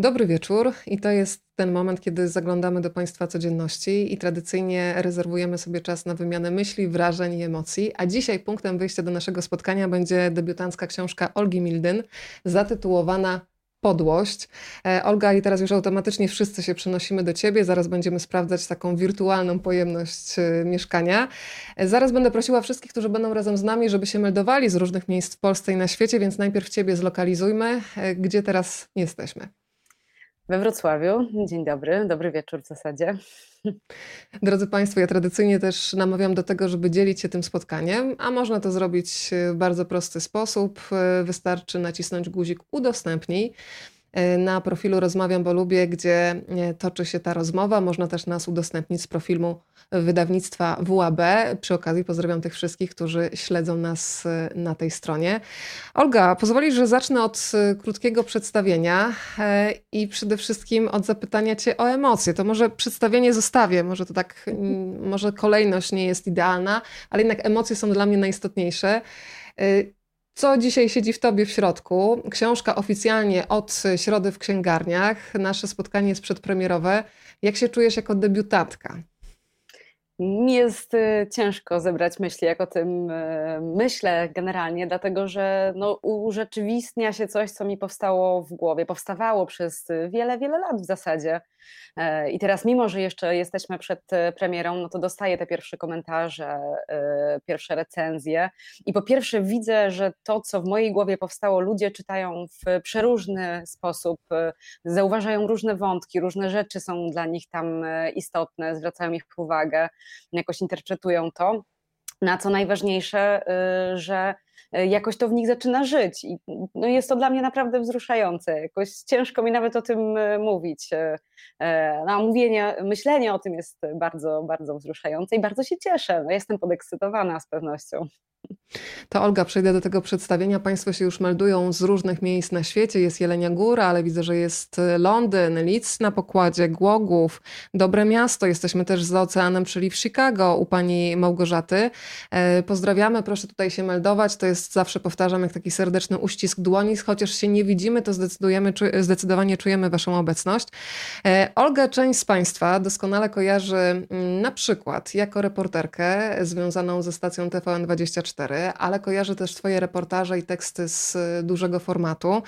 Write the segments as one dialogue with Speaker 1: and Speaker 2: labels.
Speaker 1: Dobry wieczór i to jest ten moment, kiedy zaglądamy do Państwa codzienności i tradycyjnie rezerwujemy sobie czas na wymianę myśli, wrażeń i emocji. A dzisiaj punktem wyjścia do naszego spotkania będzie debiutancka książka Olgi Mildyn zatytułowana podłość. E, Olga, i teraz już automatycznie wszyscy się przenosimy do Ciebie. Zaraz będziemy sprawdzać taką wirtualną pojemność e, mieszkania. E, zaraz będę prosiła wszystkich, którzy będą razem z nami, żeby się meldowali z różnych miejsc w Polsce i na świecie, więc najpierw Ciebie zlokalizujmy. Gdzie teraz jesteśmy?
Speaker 2: We Wrocławiu. Dzień dobry, dobry wieczór w zasadzie.
Speaker 1: Drodzy Państwo, ja tradycyjnie też namawiam do tego, żeby dzielić się tym spotkaniem, a można to zrobić w bardzo prosty sposób. Wystarczy nacisnąć guzik udostępnij. E, na profilu Rozmawiam, bo lubię, gdzie e, toczy się ta rozmowa. Można też nas udostępnić z profilu wydawnictwa WAB. Przy okazji pozdrawiam tych wszystkich, którzy śledzą nas e, na tej stronie. Olga, pozwolisz, że zacznę od krótkiego przedstawienia i przede wszystkim od zapytania Cię o emocje. To może przedstawienie zostawię, może to tak, może kolejność nie jest idealna, ale jednak emocje są dla mnie najistotniejsze. Co dzisiaj siedzi w Tobie w środku? Książka oficjalnie od środy w księgarniach. Nasze spotkanie jest przedpremierowe. Jak się czujesz jako debiutantka?
Speaker 2: Mi jest y, ciężko zebrać myśli, jak o tym y, myślę generalnie, dlatego że no, urzeczywistnia się coś, co mi powstało w głowie, powstawało przez wiele, wiele lat w zasadzie. E, I teraz, mimo że jeszcze jesteśmy przed e, premierą, no to dostaję te pierwsze komentarze, e, pierwsze recenzje. I po pierwsze, widzę, że to, co w mojej głowie powstało, ludzie czytają w przeróżny sposób, zauważają różne wątki, różne rzeczy są dla nich tam istotne, zwracają ich uwagę, jakoś interpretują to. Na co najważniejsze, że jakoś to w nich zaczyna żyć. I no jest to dla mnie naprawdę wzruszające. Jakoś ciężko mi nawet o tym e, mówić. E, no, mówienie, myślenie o tym jest bardzo, bardzo wzruszające i bardzo się cieszę. No, jestem podekscytowana z pewnością.
Speaker 1: To Olga, przejdę do tego przedstawienia. Państwo się już meldują z różnych miejsc na świecie. Jest Jelenia Góra, ale widzę, że jest Londyn, Leeds na pokładzie, Głogów, Dobre Miasto. Jesteśmy też za oceanem, czyli w Chicago u pani Małgorzaty. E, pozdrawiamy, proszę tutaj się meldować. To jest, zawsze powtarzam, jak taki serdeczny uścisk dłoni. Chociaż się nie widzimy, to zdecydujemy, zdecydowanie czujemy waszą obecność. E, Olga, część z Państwa doskonale kojarzy mm, na przykład jako reporterkę związaną ze stacją TVN24, ale kojarzę też Twoje reportaże i teksty z e, dużego formatu.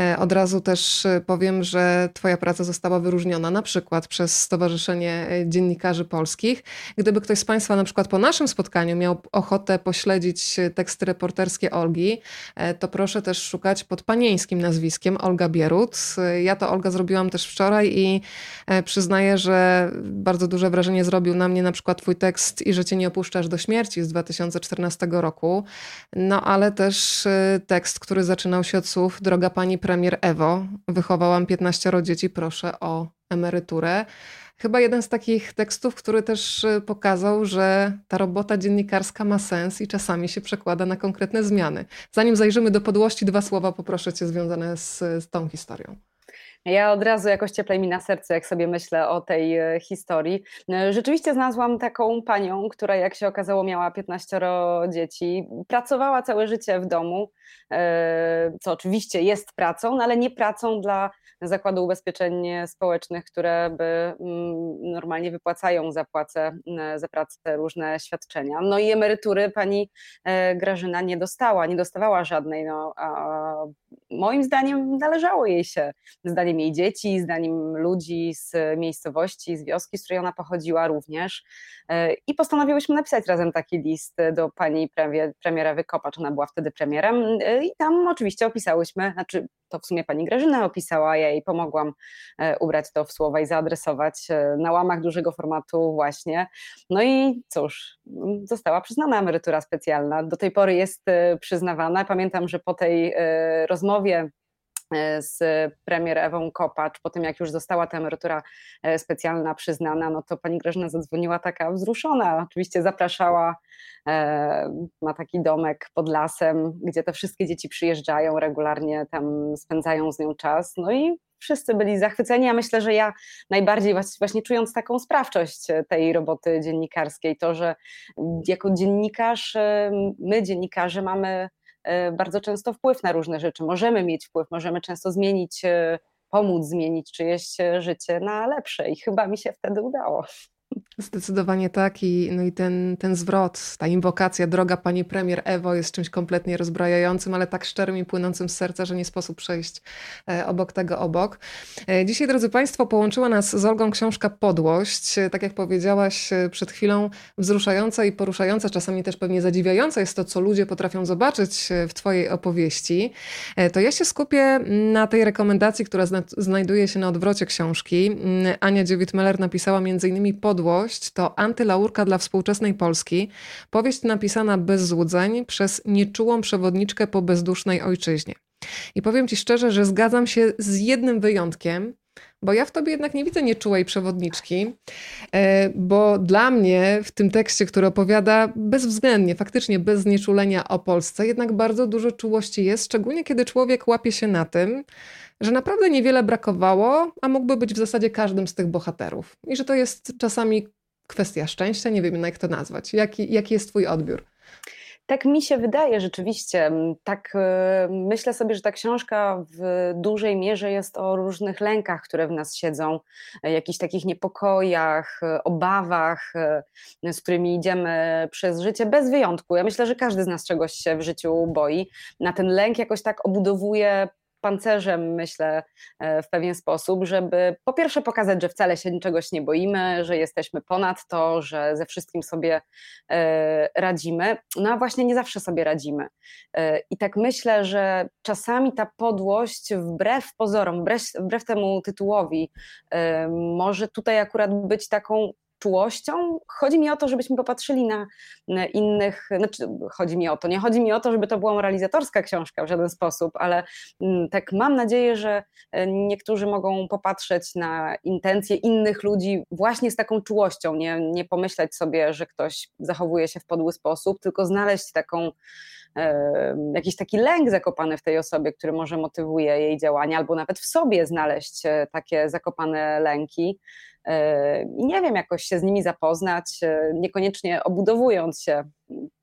Speaker 1: E, od razu też e, powiem, że Twoja praca została wyróżniona na przykład przez Stowarzyszenie Dziennikarzy Polskich. Gdyby ktoś z Państwa na przykład po naszym spotkaniu miał ochotę pośledzić teksty reporterskie Olgi, to proszę też szukać pod panieńskim nazwiskiem Olga Bierut. Ja to Olga zrobiłam też wczoraj i przyznaję, że bardzo duże wrażenie zrobił na mnie na przykład Twój tekst i że Cię nie opuszczasz do śmierci z 2014 roku. No ale też y, tekst, który zaczynał się od słów Droga pani premier Ewo, wychowałam 15 dzieci, proszę o emeryturę. Chyba jeden z takich tekstów, który też y, pokazał, że ta robota dziennikarska ma sens i czasami się przekłada na konkretne zmiany. Zanim zajrzymy do podłości, dwa słowa poproszę Cię związane z, z tą historią.
Speaker 2: Ja od razu jakoś cieplej mi na serce, jak sobie myślę o tej e, historii. E, rzeczywiście znalazłam taką panią, która jak się okazało miała 15 dzieci, pracowała całe życie w domu, e, co oczywiście jest pracą, no ale nie pracą dla Zakładu Ubezpieczeń Społecznych, które by mm, normalnie wypłacają za, płacę, za pracę różne świadczenia. No i emerytury pani Grażyna nie dostała, nie dostawała żadnej. No, moim zdaniem należało jej się, zdaniem jej dzieci, zdaniem ludzi z miejscowości, z wioski, z której ona pochodziła również. E, I postanowiłyśmy napisać razem taki list do pani premier, premiera Wykopacz, ona była wtedy premierem e, i tam oczywiście opisałyśmy, znaczy to w sumie pani Grażyna opisała, ja jej pomogłam e, ubrać to w słowa i zaadresować na łamach dużego formatu właśnie. No i cóż, została przyznana emerytura specjalna. Do tej pory jest przyznawana. Pamiętam, że po tej rozmowie E, z premier Ewą Kopacz, po tym jak już została ta emerytura e, specjalna przyznana, no to pani Grażyna zadzwoniła taka wzruszona, oczywiście zapraszała, e, ma taki domek pod lasem, gdzie te wszystkie dzieci przyjeżdżają regularnie, tam spędzają z nią czas, no i wszyscy byli zachwyceni. Ja myślę, że ja najbardziej właśnie czując taką sprawczość tej roboty dziennikarskiej, to, że jako dziennikarz, my dziennikarze mamy E, bardzo często wpływ na różne rzeczy. Możemy mieć wpływ, możemy często zmienić e, pomóc zmienić czyjeś życie na lepsze i chyba mi się wtedy udało.
Speaker 1: Zdecydowanie tak i, no i ten, ten zwrot, ta inwokacja, droga pani premier Ewo jest czymś kompletnie rozbrajającym, ale tak szczerym i płynącym z serca, że nie sposób przejść e, obok tego obok. E, dzisiaj, drodzy Państwo, połączyła nas z Olgą książka Podłość. E, tak jak powiedziałaś przed chwilą, wzruszająca i poruszająca, czasami też pewnie zadziwiająca jest to, co ludzie potrafią zobaczyć w Twojej opowieści. To ja się skupię na tej rekomendacji, która zna znajduje się na odwrocie książki. Mm, Ania Dziewit-Meller napisała m.in. Podłość Podłość to antylaurka dla współczesnej Polski, powieść napisana bez złudzeń przez nieczułą przewodniczkę po bezdusznej ojczyźnie. I powiem Ci szczerze, że zgadzam się z jednym wyjątkiem, bo ja w tobie jednak nie widzę nieczułej przewodniczki, e, bo dla mnie w tym tekście, który opowiada bezwzględnie, faktycznie bez znieczulenia o Polsce, jednak bardzo dużo czułości jest, szczególnie kiedy człowiek łapie się na tym, że naprawdę niewiele brakowało, a mógłby być w zasadzie każdym z tych bohaterów. I że to jest czasami kwestia szczęścia, nie wiem jak to nazwać. Jaki, jaki jest Twój odbiór?
Speaker 2: Tak mi się wydaje rzeczywiście. Tak e, myślę sobie, że ta książka w dużej mierze jest o różnych lękach, które w nas siedzą, e, jakichś takich niepokojach, e, obawach, z którymi idziemy przez życie bez wyjątku. Ja myślę, że każdy z nas czegoś się w życiu boi. Na ten lęk jakoś tak obudowuje pancerzem, myślę, e, w pewien sposób, żeby po pierwsze pokazać, że wcale się niczegoś nie boimy, że jesteśmy ponad to, że ze wszystkim sobie e, radzimy. No a właśnie nie zawsze sobie radzimy. E, I tak myślę, że czasami ta podłość, wbrew pozorom, wbrew, wbrew temu tytułowi, może tutaj akurat być taką czułością. Chodzi mi o to, żebyśmy popatrzyli na, innych, znaczy chodzi mi o to, nie chodzi mi o to, żeby to była moralizatorska książka w żaden sposób, ale mm, tak mam nadzieję, że e, niektórzy mogą popatrzeć na intencje innych ludzi właśnie z taką czułością, nie, nie pomyśleć sobie, że ktoś zachowuje się w podły sposób, tylko znaleźć taką jakiś taki lęk zakopany w tej osobie, który może motywuje jej działania, albo nawet w sobie znaleźć e, takie zakopane lęki. E, I nie wiem, jakoś się z nimi zapoznać, e, niekoniecznie obudowując się.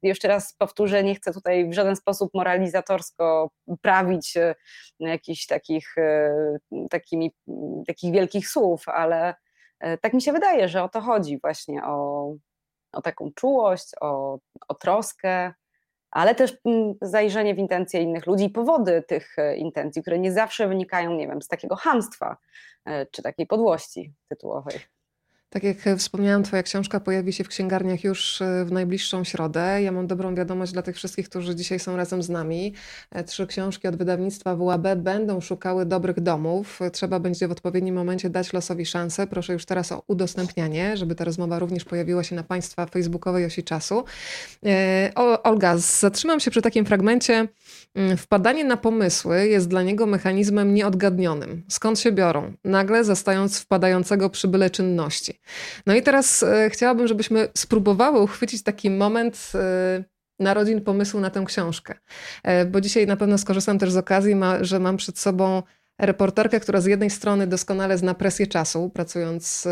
Speaker 2: Jeszcze raz powtórzę, nie chcę tutaj w żaden sposób moralizatorsko prawić jakichś takich, takimi, takich wielkich słów, ale tak mi się wydaje, że o to chodzi właśnie, o, o taką czułość, o, o troskę, ale też mm, zajrzenie w intencje innych ludzi i powody tych e, intencji, które nie zawsze wynikają, nie wiem, z takiego hamstwa e, czy takiej podłości tytułowej.
Speaker 1: Tak jak wspomniałam, Twoja książka pojawi się w księgarniach już e, w najbliższą środę. Ja mam dobrą wiadomość dla tych wszystkich, którzy dzisiaj są razem z nami. E, trzy książki od wydawnictwa WAB będą szukały dobrych domów. Trzeba będzie w odpowiednim momencie dać losowi szansę. Proszę już teraz o udostępnianie, żeby ta rozmowa również pojawiła się na Państwa facebookowej osi czasu. E, Olga, zatrzymam się przy takim fragmencie. Mm, wpadanie na pomysły jest dla niego mechanizmem nieodgadnionym. Skąd się biorą? Nagle zastając wpadającego przy byle czynności. No i teraz e, chciałabym, żebyśmy spróbowały uchwycić taki moment e, narodzin pomysłu na tę książkę. E, bo dzisiaj na pewno skorzystam też z okazji, że mam przed sobą reporterkę, która z jednej strony doskonale zna presję czasu, pracując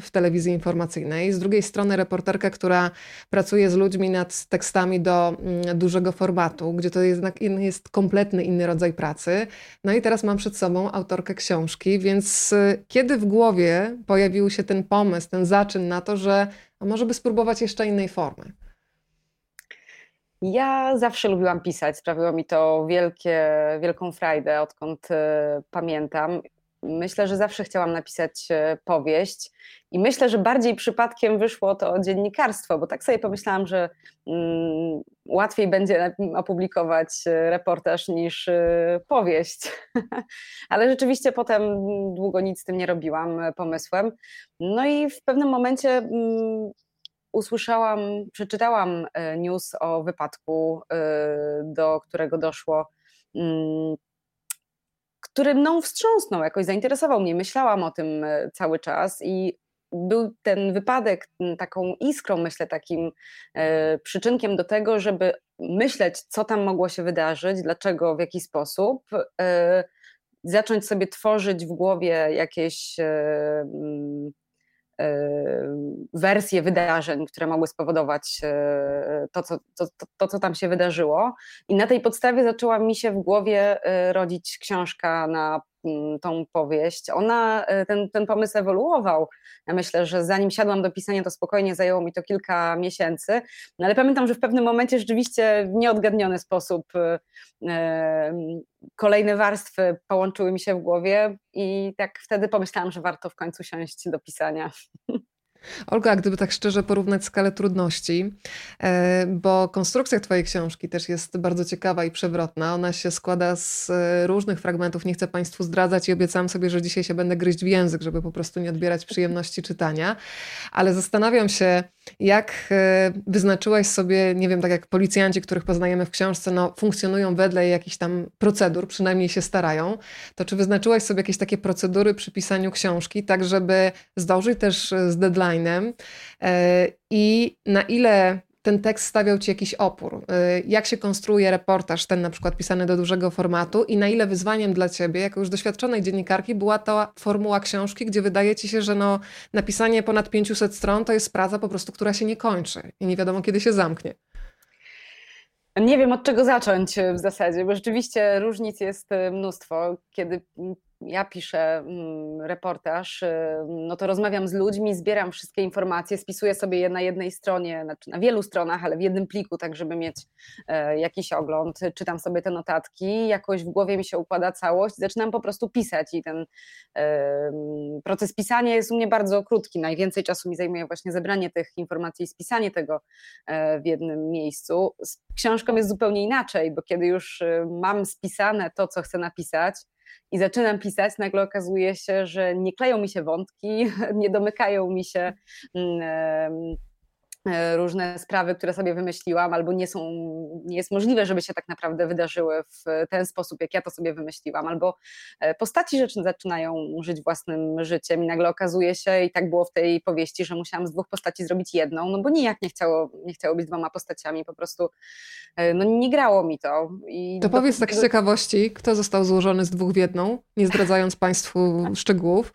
Speaker 1: w telewizji informacyjnej, z drugiej strony reporterkę, która pracuje z ludźmi nad tekstami do mm, dużego formatu, gdzie to jednak jest kompletny inny rodzaj pracy. No i teraz mam przed sobą autorkę książki, więc y, kiedy w głowie pojawił się ten pomysł, ten zaczyn na to, że a może by spróbować jeszcze innej formy?
Speaker 2: Ja zawsze lubiłam pisać, sprawiło mi to wielkie, wielką frajdę, odkąd e, pamiętam. Myślę, że zawsze chciałam napisać e, powieść i myślę, że bardziej przypadkiem wyszło to dziennikarstwo, bo tak sobie pomyślałam, że mm, łatwiej będzie opublikować e, reportaż niż powieść. Ale rzeczywiście potem długo nic z tym nie robiłam pomysłem. No i w pewnym momencie mm, usłyszałam, przeczytałam e, news o wypadku, e, do którego doszło, mm, który mną wstrząsnął, jakoś zainteresował mnie. Myślałam o tym e, cały czas i był ten wypadek taką iskrą, myślę, takim przyczynkiem do tego, żeby myśleć, co tam mogło się wydarzyć, dlaczego, w jaki sposób, zacząć sobie tworzyć w głowie jakieś wersje wydarzeń, które mogły spowodować e, to co, to, to, co tam się wydarzyło. I na tej podstawie zaczęła mi się w głowie e, rodzić książka na tą powieść. Ona, ten, ten pomysł ewoluował. Ja myślę, że zanim siadłam do pisania, to spokojnie zajęło mi to kilka miesięcy, no ale pamiętam, że w pewnym momencie rzeczywiście w nieodgadniony sposób kolejne warstwy połączyły mi się w głowie i tak wtedy pomyślałam, że warto w końcu siąść do pisania.
Speaker 1: Olga, gdyby tak szczerze porównać skalę trudności, e, bo konstrukcja Twojej książki też jest bardzo ciekawa i przewrotna. Ona się składa z e, różnych fragmentów. Nie chcę Państwu zdradzać i obiecałam sobie, że dzisiaj się będę gryźć w język, żeby po prostu nie odbierać przyjemności czytania. Ale zastanawiam się, jak e, wyznaczyłaś sobie, nie wiem, tak jak policjanci, których poznajemy w książce, no, funkcjonują wedle jakichś tam procedur, przynajmniej się starają, to czy wyznaczyłaś sobie jakieś takie procedury przy pisaniu książki, tak żeby zdążyć też z deadline'em? E, i na ile ten tekst stawiał ci jakiś opór? E, jak się konstruuje reportaż, ten na przykład pisany do dużego formatu i na ile wyzwaniem dla ciebie, jako już doświadczonej dziennikarki, była ta formuła książki, gdzie wydaje ci się, że no, napisanie ponad 500 stron to jest praca po prostu, która się nie kończy i nie wiadomo kiedy się zamknie?
Speaker 2: Nie wiem od czego zacząć w zasadzie, bo rzeczywiście różnic jest e, mnóstwo. Kiedy ja piszę mm, reportaż, y, no to rozmawiam z ludźmi, zbieram wszystkie informacje, spisuję sobie je na jednej stronie, znaczy na wielu stronach, ale w jednym pliku, tak żeby mieć e, jakiś ogląd. Czytam sobie te notatki, jakoś w głowie mi się układa całość, zaczynam po prostu pisać i ten proces pisania jest u mnie bardzo krótki. Najwięcej czasu mi zajmuje właśnie zebranie tych informacji i spisanie tego e, w jednym miejscu. Z książką jest zupełnie inaczej, bo kiedy już y, mam spisane to, co chcę napisać, i zaczynam pisać, nagle okazuje się, że nie kleją mi się wątki, nie domykają mi się mm, różne sprawy, które sobie wymyśliłam, albo nie są, nie jest możliwe, żeby się tak naprawdę wydarzyły w ten sposób, jak ja to sobie wymyśliłam, albo e, postaci rzeczy zaczynają żyć własnym życiem i nagle okazuje się, i tak było w tej powieści, że musiałam z dwóch postaci zrobić jedną, no bo nijak nie chciało, nie chciało być dwoma postaciami, po prostu e, no nie grało mi to.
Speaker 1: I to powiedz tak z ciekawości, kto został złożony z dwóch w jedną, nie zdradzając Państwu szczegółów.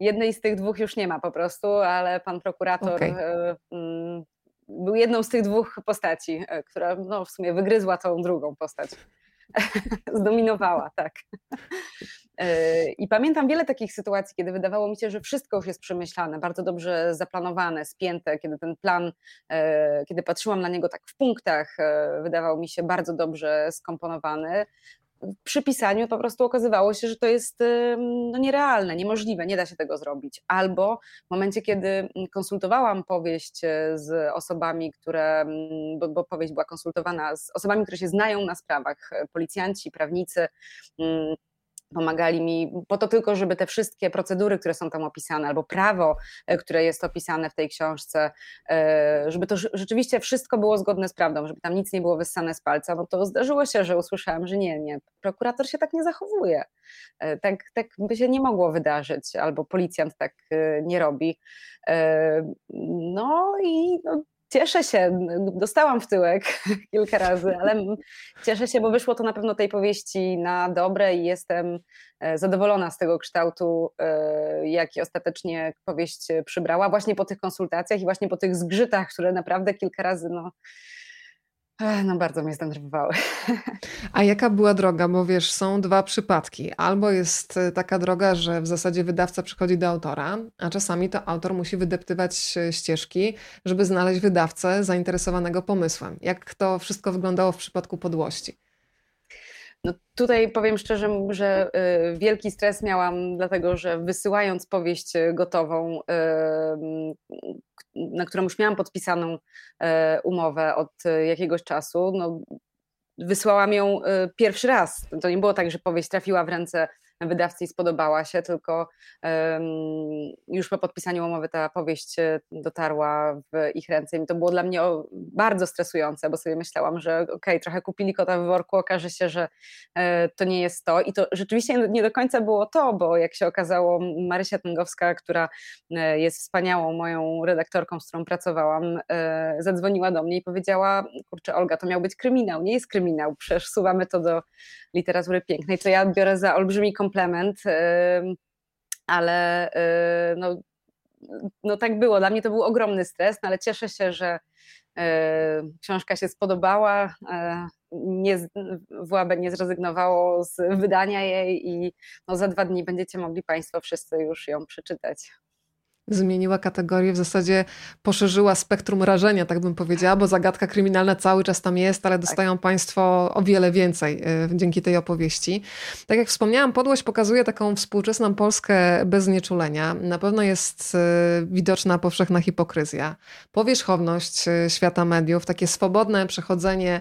Speaker 2: Jednej z tych dwóch już nie ma po prostu, ale pan prokurator okay. E, mm, był jedną z tych dwóch postaci, e, która no, w sumie wygryzła tą drugą postać. Zdominowała, tak. E, I pamiętam wiele takich sytuacji, kiedy wydawało mi się, że wszystko już jest przemyślane, bardzo dobrze zaplanowane, spięte, kiedy ten plan, kiedy patrzyłam na niego tak w punktach, wydawał mi się bardzo dobrze skomponowany przy pisaniu po prostu okazywało się, że to jest no, nierealne, niemożliwe, nie da się tego zrobić. Albo w momencie, kiedy konsultowałam powieść e, z osobami, które, bo, bo powieść była konsultowana z osobami, które się znają na sprawach, e, policjanci, prawnicy, pomagali mi po to tylko, żeby te wszystkie procedury, które są tam opisane, albo prawo, e, które jest opisane w tej książce, e, żeby to rzeczywiście wszystko było zgodne z prawdą, żeby tam nic nie było wyssane z palca, bo to zdarzyło się, że usłyszałam, że nie, nie, prokurator się tak nie zachowuje. E, tak, tak by się nie mogło wydarzyć, albo policjant tak nie robi. No i no, Cieszę się, dostałam w tyłek kilka razy, ale cieszę się, bo wyszło to na pewno tej powieści na dobre i jestem e, zadowolona z tego kształtu, e, jaki ostatecznie powieść przybrała, właśnie po tych konsultacjach i właśnie po tych zgrzytach, które naprawdę kilka razy no, no bardzo mnie zdenerwowały.
Speaker 1: A jaka była droga? Bo wiesz, są dwa przypadki. Albo jest e, taka droga, że w zasadzie wydawca przychodzi do autora, a czasami to autor musi wydeptywać e, ścieżki, żeby znaleźć wydawcę zainteresowanego pomysłem. Jak to wszystko wyglądało w przypadku podłości?
Speaker 2: No tutaj powiem szczerze, że e, wielki stres miałam, dlatego że wysyłając powieść gotową, na którą już miałam podpisaną umowę od jakiegoś czasu, no, wysłałam ją pierwszy raz. To nie było tak, że powieść trafiła w ręce wydawcy i spodobała się, tylko już po podpisaniu umowy ta powieść e, dotarła w ich ręce i to było dla mnie bardzo stresujące, bo sobie myślałam, że okej, okay, trochę kupili kota w worku, okaże się, że e, to nie jest to. I to rzeczywiście nie do końca było to, bo jak się okazało Marysia Tęgowska, która e, jest wspaniałą moją redaktorką, z którą pracowałam, zadzwoniła do mnie i powiedziała, kurczę Olga, to miał być kryminał, nie jest kryminał, przesuwamy to do literatury pięknej, co ja biorę za olbrzymi komplement, ale y, no, no tak było. Dla mnie to był ogromny stres, no ale cieszę się, że y, książka się spodobała. Y, nie, WAB nie zrezygnowało z wydania jej i no, za dwa dni będziecie mogli Państwo wszyscy już ją przeczytać
Speaker 1: zmieniła kategorię, w zasadzie poszerzyła spektrum rażenia, tak bym powiedziała, bo zagadka kryminalna cały czas tam jest, ale dostają tak. Państwo o wiele więcej y, dzięki tej opowieści. Tak jak wspomniałam, Podłość pokazuje taką współczesną Polskę bez znieczulenia. Na pewno jest y, widoczna powszechna hipokryzja, powierzchowność y, świata mediów, takie swobodne przechodzenie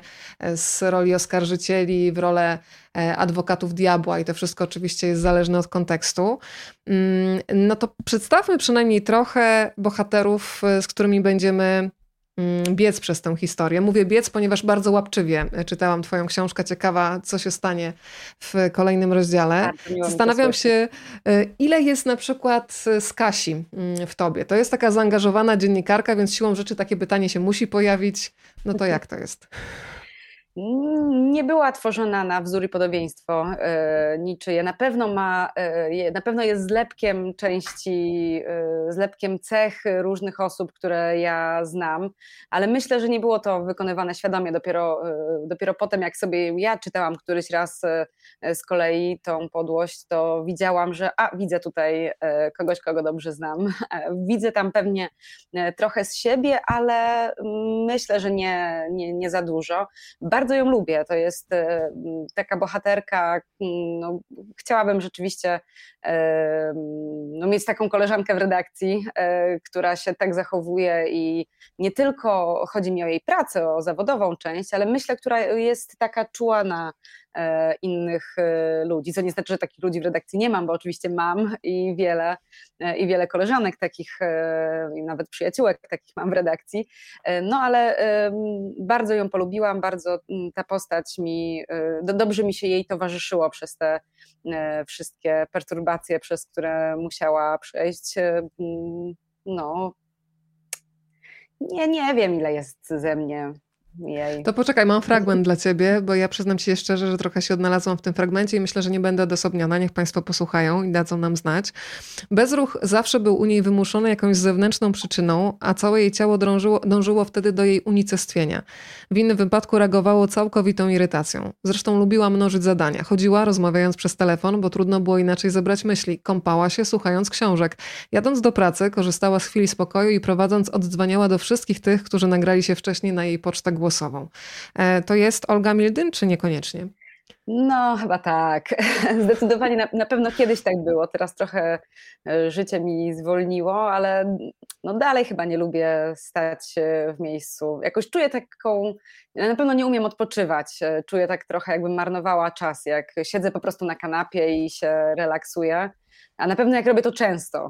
Speaker 1: z roli oskarżycieli w rolę E, adwokatów diabła i to wszystko oczywiście jest zależne od kontekstu, mm, no to przedstawmy przynajmniej trochę bohaterów, e, z którymi będziemy mm, biec przez tę historię. Mówię biec, ponieważ bardzo łapczywie czytałam Twoją książkę. Ciekawa, co się stanie w kolejnym rozdziale. Zastanawiam się, e, ile jest na przykład z Kasi mm, w Tobie. To jest taka zaangażowana dziennikarka, więc siłą rzeczy takie pytanie się musi pojawić. No to jak to jest?
Speaker 2: Nie była tworzona na wzór i podobieństwo e, niczyje. Na pewno ma, e, na pewno jest zlepkiem części, e, zlepkiem cech różnych osób, które ja znam, ale myślę, że nie było to wykonywane świadomie. Dopiero, dopiero potem, jak sobie ja czytałam któryś raz z kolei tą podłość, to widziałam, że a, widzę tutaj kogoś, kogo dobrze znam. Widzę tam pewnie trochę z siebie, ale myślę, że nie, nie, nie za dużo. Bardzo bardzo ją lubię. To jest e, taka bohaterka, no, chciałabym rzeczywiście e, no, mieć taką koleżankę w redakcji, e, która się tak zachowuje i nie tylko chodzi mi o jej pracę, o zawodową część, ale myślę, która jest taka czuła na, innych e, ludzi. Co nie znaczy, że takich ludzi w redakcji nie mam, bo oczywiście mam i wiele, e, i wiele koleżanek takich, i nawet przyjaciółek takich mam w redakcji. No ale bardzo ją polubiłam, bardzo ta postać mi, dobrze mi się jej towarzyszyło przez te wszystkie perturbacje, przez które musiała przejść. No, nie, nie wiem, ile jest ze mnie jej.
Speaker 1: To poczekaj, mam fragment dla ciebie, bo ja przyznam ci szczerze, że trochę się odnalazłam w tym fragmencie i myślę, że nie będę odosobniona. Niech państwo posłuchają i dadzą nam znać. Bezruch zawsze był u niej wymuszony jakąś zewnętrzną przyczyną, a całe jej ciało dążyło, dążyło wtedy do jej unicestwienia. W innym wypadku reagowało całkowitą irytacją. Zresztą lubiła mnożyć zadania. Chodziła, rozmawiając przez telefon, bo trudno było inaczej zebrać myśli. Kąpała się, słuchając książek. Jadąc do pracy, korzystała z chwili spokoju i prowadząc oddzwaniała do wszystkich tych, którzy nagrali się wcześniej na jej pocztę głosową głosową. E, to jest Olga Mildyn, czy niekoniecznie?
Speaker 2: No, chyba tak. Zdecydowanie na, na, pewno kiedyś tak było. Teraz trochę e, życie mi zwolniło, ale no dalej chyba nie lubię stać w miejscu. Jakoś czuję taką, na pewno nie umiem odpoczywać. E, czuję tak trochę, jakbym marnowała czas, jak siedzę po prostu na kanapie i się relaksuję. A na pewno jak robię to często,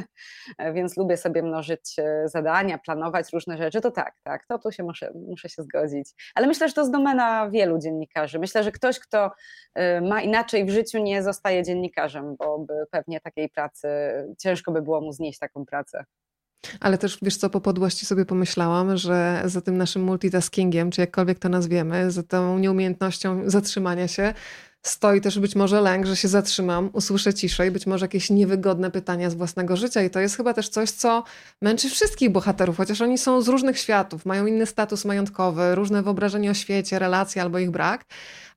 Speaker 2: więc lubię sobie mnożyć e, zadania, planować różne rzeczy, to tak, tak, to tu się muszę, muszę się zgodzić. Ale myślę, że to jest domena wielu dziennikarzy. Myślę, że ktoś, kto e, ma inaczej w życiu, nie zostaje dziennikarzem, bo by pewnie takiej pracy, ciężko by było mu znieść taką pracę.
Speaker 1: Ale też wiesz co, po podłości sobie pomyślałam, że za tym naszym multitaskingiem, czy jakkolwiek to nazwiemy, za tą nieumiejętnością zatrzymania się, stoi też być może lęk, że się zatrzymam, usłyszę ciszej, być może jakieś niewygodne pytania z własnego życia. I to jest chyba też coś, co męczy wszystkich bohaterów, chociaż oni są z różnych światów, mają inny status majątkowy, różne wyobrażenie o świecie, relacje albo ich brak,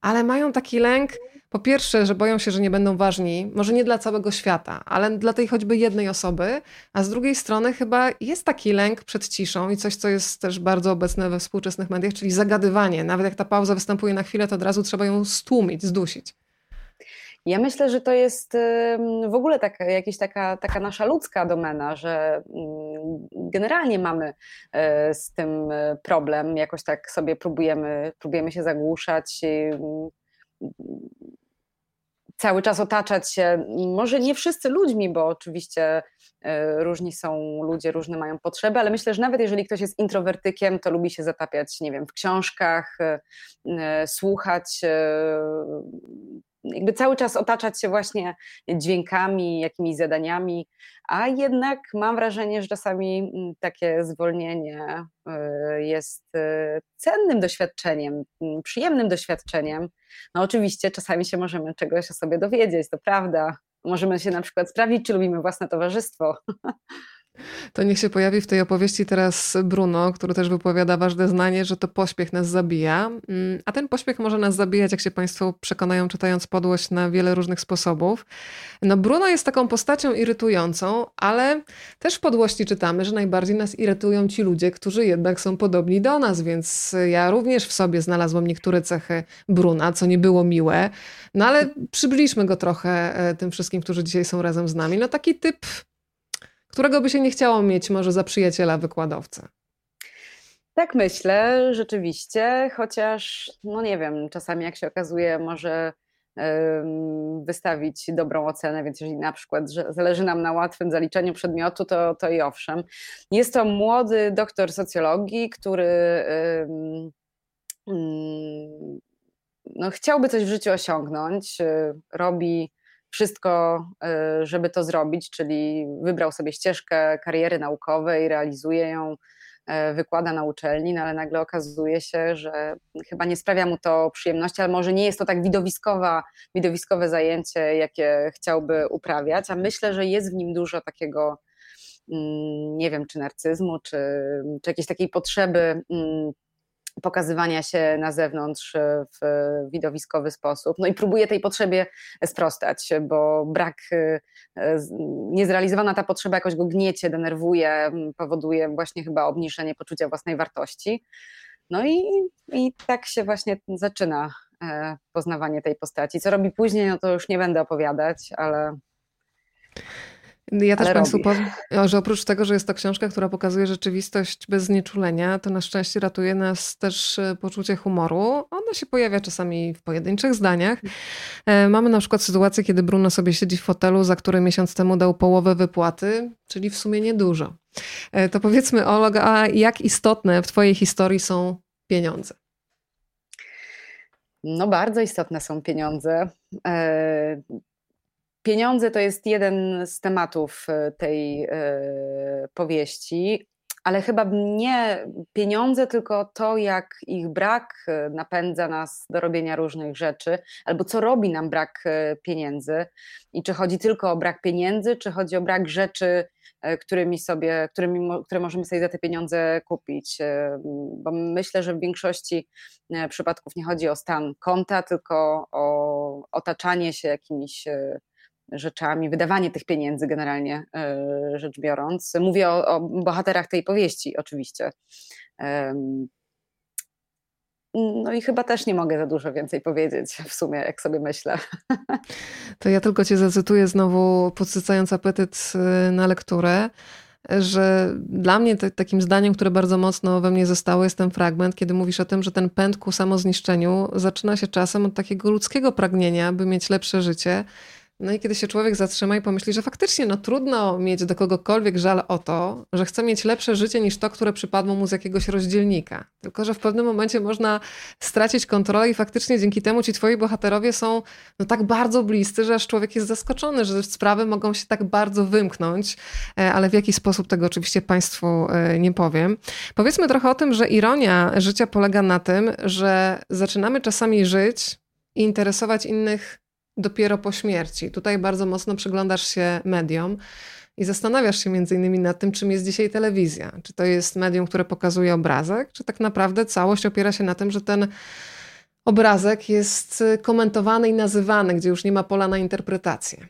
Speaker 1: ale mają taki lęk po pierwsze, że boją się, że nie będą ważni, może nie dla całego świata, ale dla tej choćby jednej osoby, a z drugiej strony chyba jest taki lęk przed ciszą i coś, co jest też bardzo obecne we współczesnych mediach, czyli zagadywanie. Nawet jak ta pauza występuje na chwilę, to od razu trzeba ją stłumić, zdusić.
Speaker 2: Ja myślę, że to jest w ogóle taka, jakaś taka, taka nasza ludzka domena, że mm, generalnie mamy e, z tym e, problem, jakoś tak sobie próbujemy, próbujemy się zagłuszać cały czas otaczać się, może nie wszyscy ludźmi, bo oczywiście e, różni są ludzie, różne mają potrzeby, ale myślę, że nawet jeżeli ktoś jest introwertykiem, to lubi się zatapiać, nie wiem, w książkach, e, e, słuchać jakby cały czas otaczać się właśnie dźwiękami, jakimiś zadaniami, a jednak mam wrażenie, że czasami mm, takie zwolnienie y, jest y, cennym doświadczeniem, mm, przyjemnym doświadczeniem. No oczywiście czasami się możemy czegoś o sobie dowiedzieć, to prawda. Możemy się na przykład sprawdzić, czy lubimy własne towarzystwo.
Speaker 1: To niech się pojawi w tej opowieści teraz Bruno, który też wypowiada ważne zdanie, że to pośpiech nas zabija. Mm, a ten pośpiech może nas zabijać, jak się Państwo przekonają, czytając podłość na wiele różnych sposobów. No, Bruno jest taką postacią irytującą, ale też w podłości czytamy, że najbardziej nas irytują ci ludzie, którzy jednak są podobni do nas, więc ja również w sobie znalazłam niektóre cechy Bruna, co nie było miłe. No ale przybliżmy go trochę e, tym wszystkim, którzy dzisiaj są razem z nami. No taki typ którego by się nie chciało mieć może za przyjaciela wykładowcę.
Speaker 2: Tak myślę, rzeczywiście, chociaż no nie wiem, czasami jak się okazuje, może wystawić dobrą ocenę, więc jeżeli na przykład zależy nam na łatwym zaliczeniu przedmiotu, to, to i owszem. Jest to młody doktor socjologii, który mm, no, chciałby coś w życiu osiągnąć, robi wszystko, y, żeby to zrobić, czyli wybrał sobie ścieżkę kariery naukowej, realizuje ją, y, wykłada na uczelni, no ale nagle okazuje się, że chyba nie sprawia mu to przyjemności, ale może nie jest to tak widowiskowa, widowiskowe zajęcie, jakie chciałby uprawiać, a myślę, że jest w nim dużo takiego, mm, nie wiem, czy narcyzmu, czy, czy jakiejś takiej potrzeby mm, pokazywania się na zewnątrz e, w widowiskowy sposób. No i próbuje tej potrzebie sprostać, bo brak, e, niezrealizowana ta potrzeba jakoś go gniecie, denerwuje, powoduje właśnie chyba obniżenie poczucia własnej wartości. No i, i tak się właśnie zaczyna e, poznawanie tej postaci. Co robi później, no to już nie będę opowiadać, ale
Speaker 1: ja też Państwu powiem, że oprócz tego, że jest to książka, która pokazuje rzeczywistość bez znieczulenia, to na szczęście ratuje nas też e, poczucie humoru. Ono się pojawia czasami w pojedynczych zdaniach. E, mamy na przykład sytuację, kiedy Bruno sobie siedzi w fotelu, za który miesiąc temu dał połowę wypłaty, czyli w sumie niedużo. E, to powiedzmy, Olga, jak istotne w Twojej historii są pieniądze?
Speaker 2: No, bardzo istotne są pieniądze. Pieniądze to jest jeden z tematów e, tej e, powieści, ale chyba nie pieniądze, tylko to, jak ich brak e, napędza nas do robienia różnych rzeczy, albo co robi nam brak pieniędzy. I czy chodzi tylko o brak pieniędzy, czy chodzi o brak rzeczy, którymi sobie, którymi, które możemy sobie za te pieniądze kupić. Bo myślę, że w większości przypadków nie chodzi o stan konta, tylko o otaczanie się jakimiś rzeczami, wydawanie tych pieniędzy generalnie e, rzecz biorąc. Mówię o, o bohaterach tej powieści oczywiście. No i chyba też nie mogę za dużo więcej powiedzieć w sumie, jak sobie myślę.
Speaker 1: To ja tylko cię zacytuję znowu, podsycając apetyt y, na lekturę, że dla mnie takim zdaniem, które bardzo mocno we mnie zostało, jest ten fragment, kiedy mówisz o tym, że ten pęd ku samozniszczeniu zaczyna się czasem od takiego ludzkiego pragnienia, by mieć lepsze życie no i kiedy się człowiek zatrzyma i pomyśli, że faktycznie no, trudno mieć do kogokolwiek żal o to, że chce mieć lepsze życie niż to, które przypadło mu z jakiegoś rozdzielnika. Tylko, że w pewnym momencie można stracić kontrolę i faktycznie dzięki temu ci twoi bohaterowie są no, tak bardzo bliscy, że aż człowiek jest zaskoczony, że sprawy mogą się tak bardzo wymknąć, e, ale w jaki sposób tego oczywiście Państwu e, nie powiem. Powiedzmy trochę o tym, że ironia życia polega na tym, że zaczynamy czasami żyć i interesować innych dopiero po śmierci. Tutaj bardzo mocno przyglądasz się mediom i zastanawiasz się między innymi nad tym, czym jest dzisiaj telewizja. Czy to jest medium, które pokazuje obrazek, czy tak naprawdę całość opiera się na tym, że ten obrazek jest komentowany i nazywany, gdzie już nie ma pola na interpretację.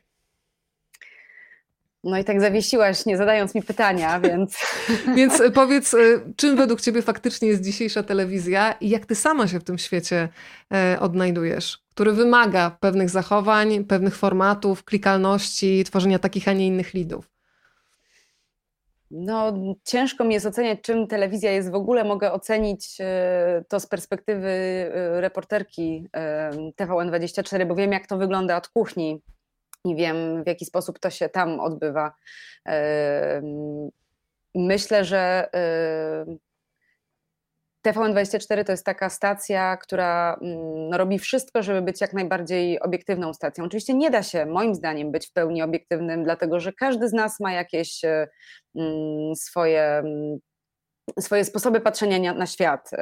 Speaker 2: No i tak zawiesiłaś, nie zadając mi pytania, więc.
Speaker 1: więc powiedz, y, czym według Ciebie faktycznie jest dzisiejsza telewizja i jak Ty sama się w tym świecie e, odnajdujesz? który wymaga pewnych zachowań, pewnych formatów, klikalności, tworzenia takich, a nie innych lidów?
Speaker 2: No, ciężko mi jest oceniać, czym telewizja jest w ogóle. Mogę ocenić e, to z perspektywy e, reporterki e, TVN24, bo wiem, jak to wygląda od kuchni i wiem, w jaki sposób to się tam odbywa. Myślę, że TVN24 to jest taka stacja, która mm, no, robi wszystko, żeby być jak najbardziej obiektywną stacją. Oczywiście nie da się, moim zdaniem, być w pełni obiektywnym, dlatego że każdy z nas ma jakieś swoje mm, swoje sposoby patrzenia na świat y,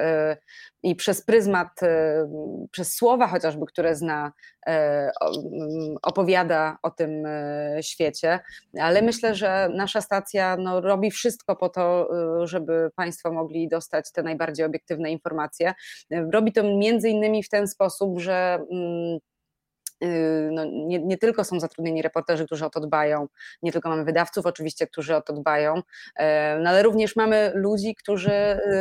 Speaker 2: i przez pryzmat, y, przez słowa chociażby, które zna, y, opowiada o tym świecie, ale myślę, że nasza stacja no, robi wszystko po to, żeby Państwo mogli dostać te najbardziej obiektywne informacje. Robi to między innymi w ten sposób, że mm, no, nie, nie, tylko są zatrudnieni reporterzy, którzy o to dbają, nie tylko mamy wydawców oczywiście, którzy o to dbają, e, no, ale również mamy ludzi, którzy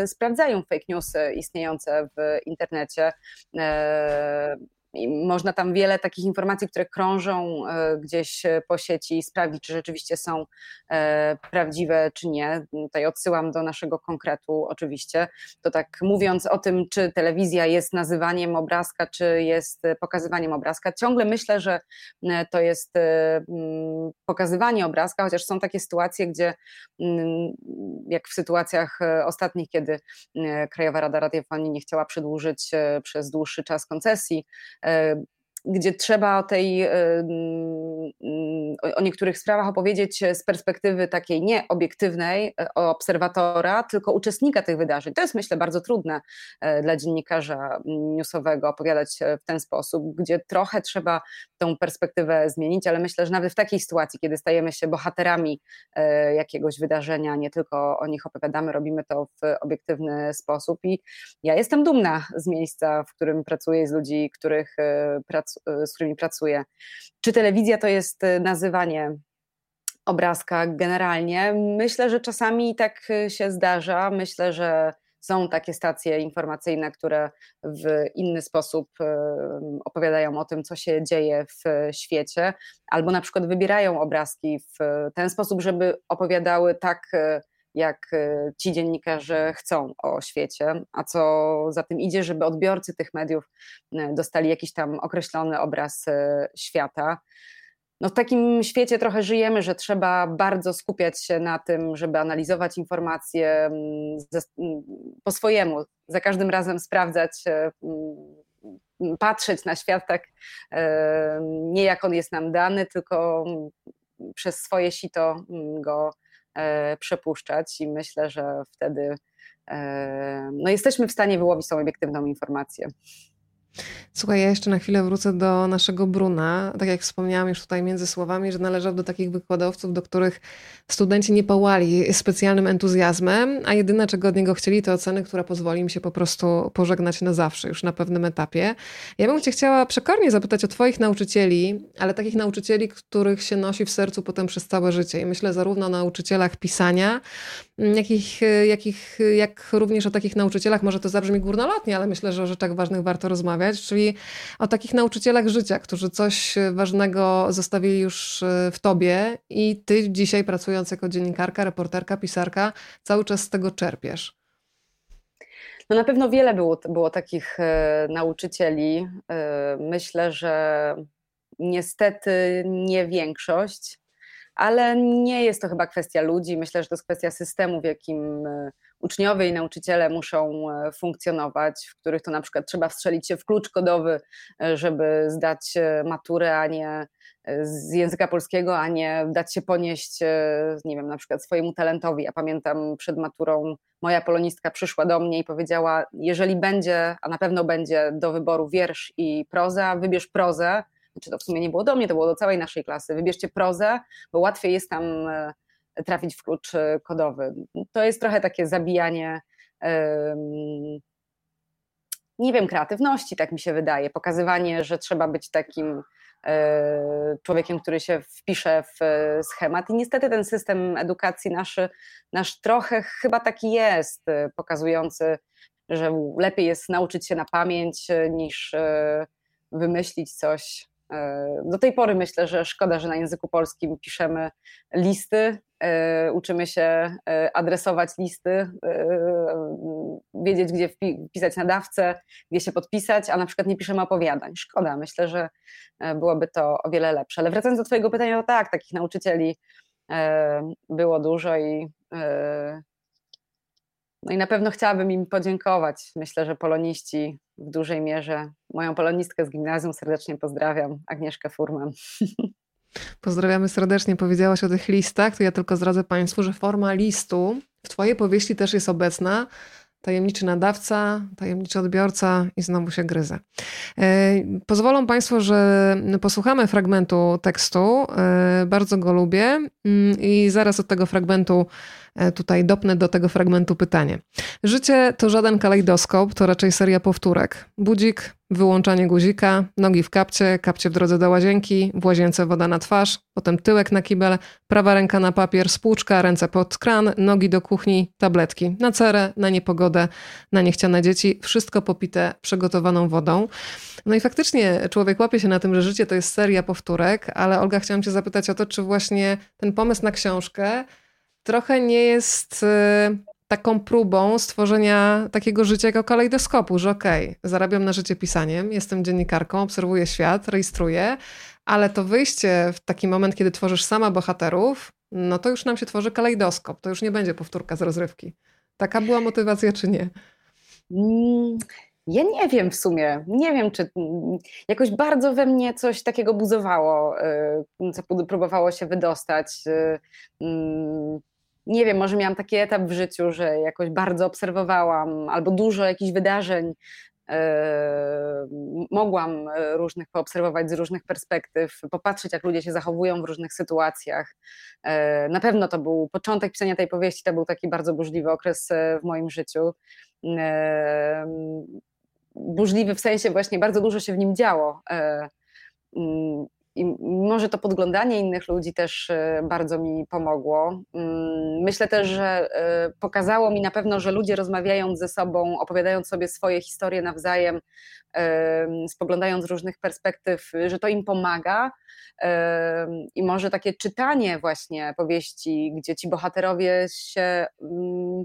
Speaker 2: y, sprawdzają fake newsy istniejące w internecie e, i można tam wiele takich informacji, które krążą e, gdzieś e, po sieci, sprawdzić, czy rzeczywiście są e, prawdziwe, czy nie. Tutaj odsyłam do naszego konkretu, oczywiście. To tak mówiąc o tym, czy telewizja jest nazywaniem obrazka, czy jest pokazywaniem obrazka, ciągle myślę, że to jest pokazywanie obrazka, chociaż są takie sytuacje, gdzie, jak w sytuacjach ostatnich, kiedy Krajowa Rada Radiofonii nie chciała przedłużyć przez dłuższy czas koncesji, um, gdzie trzeba o tej, o niektórych sprawach opowiedzieć z perspektywy takiej nie obiektywnej e, obserwatora, tylko uczestnika tych wydarzeń. To jest myślę bardzo trudne e, dla dziennikarza newsowego opowiadać e, w ten sposób, gdzie trochę trzeba tą perspektywę zmienić, ale myślę, że nawet w takiej sytuacji, kiedy stajemy się bohaterami jakiegoś wydarzenia, nie tylko o nich opowiadamy, robimy to w obiektywny sposób i ja jestem dumna z miejsca, w którym pracuję, z ludzi, których pracuję z którymi pracuję. Czy telewizja to jest y, nazywanie obrazka generalnie? Myślę, że czasami tak y, się zdarza. Myślę, że są takie stacje informacyjne, które w inny sposób opowiadają o tym, co się dzieje w świecie, albo na przykład wybierają obrazki w ten sposób, żeby opowiadały tak jak y, ci dziennikarze chcą o świecie, a co za tym idzie, żeby odbiorcy tych mediów y, dostali jakiś tam określony obraz y, świata. No w takim świecie trochę żyjemy, że trzeba bardzo skupiać się na tym, żeby analizować informacje mm, mm, po swojemu, za każdym razem sprawdzać, mm, patrzeć na świat tak nie jak on jest nam dany, tylko przez swoje sito go E, przepuszczać i myślę, że wtedy e, no jesteśmy w stanie wyłowić tą obiektywną informację.
Speaker 1: Słuchaj, ja jeszcze na chwilę wrócę do naszego Bruna. Tak jak wspomniałam już tutaj między słowami, że należał do takich wykładowców, do których studenci nie pałali specjalnym entuzjazmem, a jedyne, czego od niego chcieli, to oceny, która pozwoli im się po prostu pożegnać na zawsze, już na pewnym etapie. Ja bym cię chciała przekornie zapytać o twoich nauczycieli, ale takich nauczycieli, których się nosi w sercu potem przez całe życie. I myślę zarówno o nauczycielach pisania, jakich, jakich, jak również o takich nauczycielach, może to zabrzmi górnolotnie, ale myślę, że o rzeczach ważnych warto rozmawiać, czyli o takich nauczycielach życia, którzy coś ważnego zostawili już w tobie i ty dzisiaj pracując jako dziennikarka, reporterka, pisarka, cały czas z tego czerpiesz.
Speaker 2: No na pewno wiele było, było takich e, nauczycieli. E, myślę, że niestety nie większość ale nie jest to chyba kwestia ludzi. Myślę, że to jest kwestia systemu, w jakim e, uczniowie i nauczyciele muszą e, funkcjonować, w których to na przykład trzeba wstrzelić się w klucz kodowy, e, żeby zdać maturę, a nie z języka polskiego, a nie dać się ponieść, nie wiem, na przykład swojemu talentowi. Ja pamiętam przed maturą moja polonistka przyszła do mnie i powiedziała: Jeżeli będzie, a na pewno będzie do wyboru wiersz i proza, wybierz prozę, czy to w sumie nie było do mnie, to było do całej naszej klasy. Wybierzcie prozę, bo łatwiej jest tam e, trafić w klucz e, kodowy. To jest trochę takie zabijanie. Nie wiem, kreatywności, tak mi się wydaje. Pokazywanie, że trzeba być takim e, człowiekiem, który się wpisze w schemat. I niestety ten system edukacji nasz, nasz trochę chyba taki jest, pokazujący, że lepiej jest nauczyć się na pamięć niż wymyślić coś do tej pory myślę, że szkoda, że na języku polskim piszemy listy, e, uczymy się e, adresować listy, e, wiedzieć, gdzie wpisać nadawcę, gdzie się podpisać, a na przykład nie piszemy opowiadań. Szkoda, myślę, że byłoby to o wiele lepsze. Ale wracając do Twojego pytania, to tak, takich nauczycieli było dużo i no i na pewno chciałabym im podziękować. Myślę, że poloniści w dużej mierze, moją polonistkę z gimnazjum serdecznie pozdrawiam, Agnieszkę Furman.
Speaker 1: Pozdrawiamy serdecznie. Powiedziałaś o tych listach, to ja tylko zdradzę Państwu, że forma listu w Twojej powieści też jest obecna tajemniczy nadawca, tajemniczy odbiorca i znowu się gryzę. E, pozwolą Państwo, że posłuchamy fragmentu tekstu. E, bardzo go lubię mm, i zaraz od tego fragmentu tutaj dopnę do tego fragmentu pytanie. Życie to żaden kalejdoskop, to raczej seria powtórek. Budzik, wyłączanie guzika, nogi w kapcie, kapcie w drodze do łazienki, w łazience woda na twarz, potem tyłek na kibel, prawa ręka na papier, spłuczka, ręce pod kran, nogi do kuchni, tabletki na cerę, na niepogodę, na niechciane dzieci, wszystko popite przegotowaną wodą. No i faktycznie człowiek łapie się na tym, że życie to jest seria powtórek, ale Olga, chciałam cię zapytać o to, czy właśnie ten pomysł na książkę trochę nie jest y, taką próbą stworzenia takiego życia jako kalejdoskopu, że okej, okay, zarabiam na życie pisaniem, jestem dziennikarką, obserwuję świat, rejestruję, ale to wyjście w taki moment, kiedy tworzysz sama bohaterów, no to już nam się tworzy kalejdoskop, to już nie będzie powtórka z rozrywki. Taka była motywacja, czy nie?
Speaker 2: Mm, ja nie wiem w sumie. Nie wiem, czy mm, jakoś bardzo we mnie coś takiego buzowało, y, co próbowało się wydostać. Mm, nie wiem, może miałam taki etap w życiu, że jakoś bardzo obserwowałam albo dużo jakichś wydarzeń e, mogłam e, różnych poobserwować z różnych perspektyw, popatrzeć, jak ludzie się zachowują w różnych sytuacjach. E, na pewno to był początek pisania tej powieści, to był taki bardzo burzliwy okres w moim życiu. Burzliwy w sensie właśnie bardzo dużo się w nim działo. I może to podglądanie innych ludzi też e, bardzo mi pomogło. Mm, myślę też, że e, pokazało mi na pewno, że ludzie rozmawiając ze sobą, opowiadając sobie swoje historie nawzajem, spoglądając z różnych perspektyw, że to im pomaga. I może takie czytanie właśnie powieści, gdzie ci bohaterowie się mm,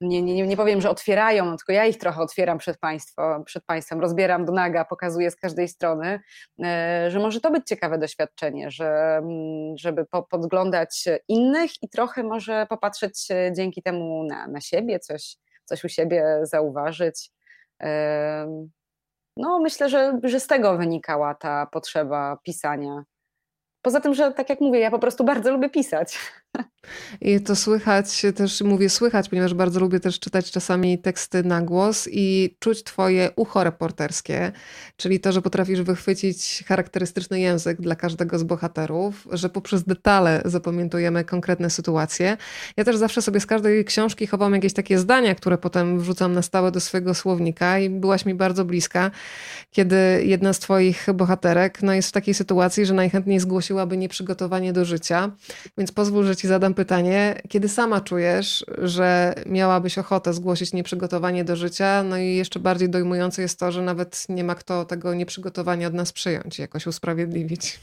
Speaker 2: nie, nie, nie powiem, że otwierają, tylko ja ich trochę otwieram przed, państwo, przed Państwem, rozbieram do naga, pokazuję z każdej strony, e, że może to być ciekawe doświadczenie, że, mm, żeby po, podglądać innych i trochę może popatrzeć dzięki temu na, na siebie, coś, coś u siebie zauważyć. No, myślę, że, że z tego wynikała ta potrzeba pisania. Poza tym, że tak jak mówię, ja po prostu bardzo lubię pisać.
Speaker 1: I to słychać, też mówię słychać, ponieważ bardzo lubię też czytać czasami teksty na głos i czuć twoje ucho reporterskie, czyli to, że potrafisz wychwycić charakterystyczny język dla każdego z bohaterów, że poprzez detale zapamiętujemy konkretne sytuacje. Ja też zawsze sobie z każdej książki chowam jakieś takie zdania, które potem wrzucam na stałe do swojego słownika i byłaś mi bardzo bliska, kiedy jedna z twoich bohaterek no jest w takiej sytuacji, że najchętniej zgłosiłaby nieprzygotowanie do życia, więc pozwól, że ci zadam pytanie, kiedy sama czujesz, że miałabyś ochotę zgłosić nieprzygotowanie do życia, no i jeszcze bardziej dojmujące jest to, że nawet nie ma kto tego nieprzygotowania od nas przyjąć, jakoś usprawiedliwić.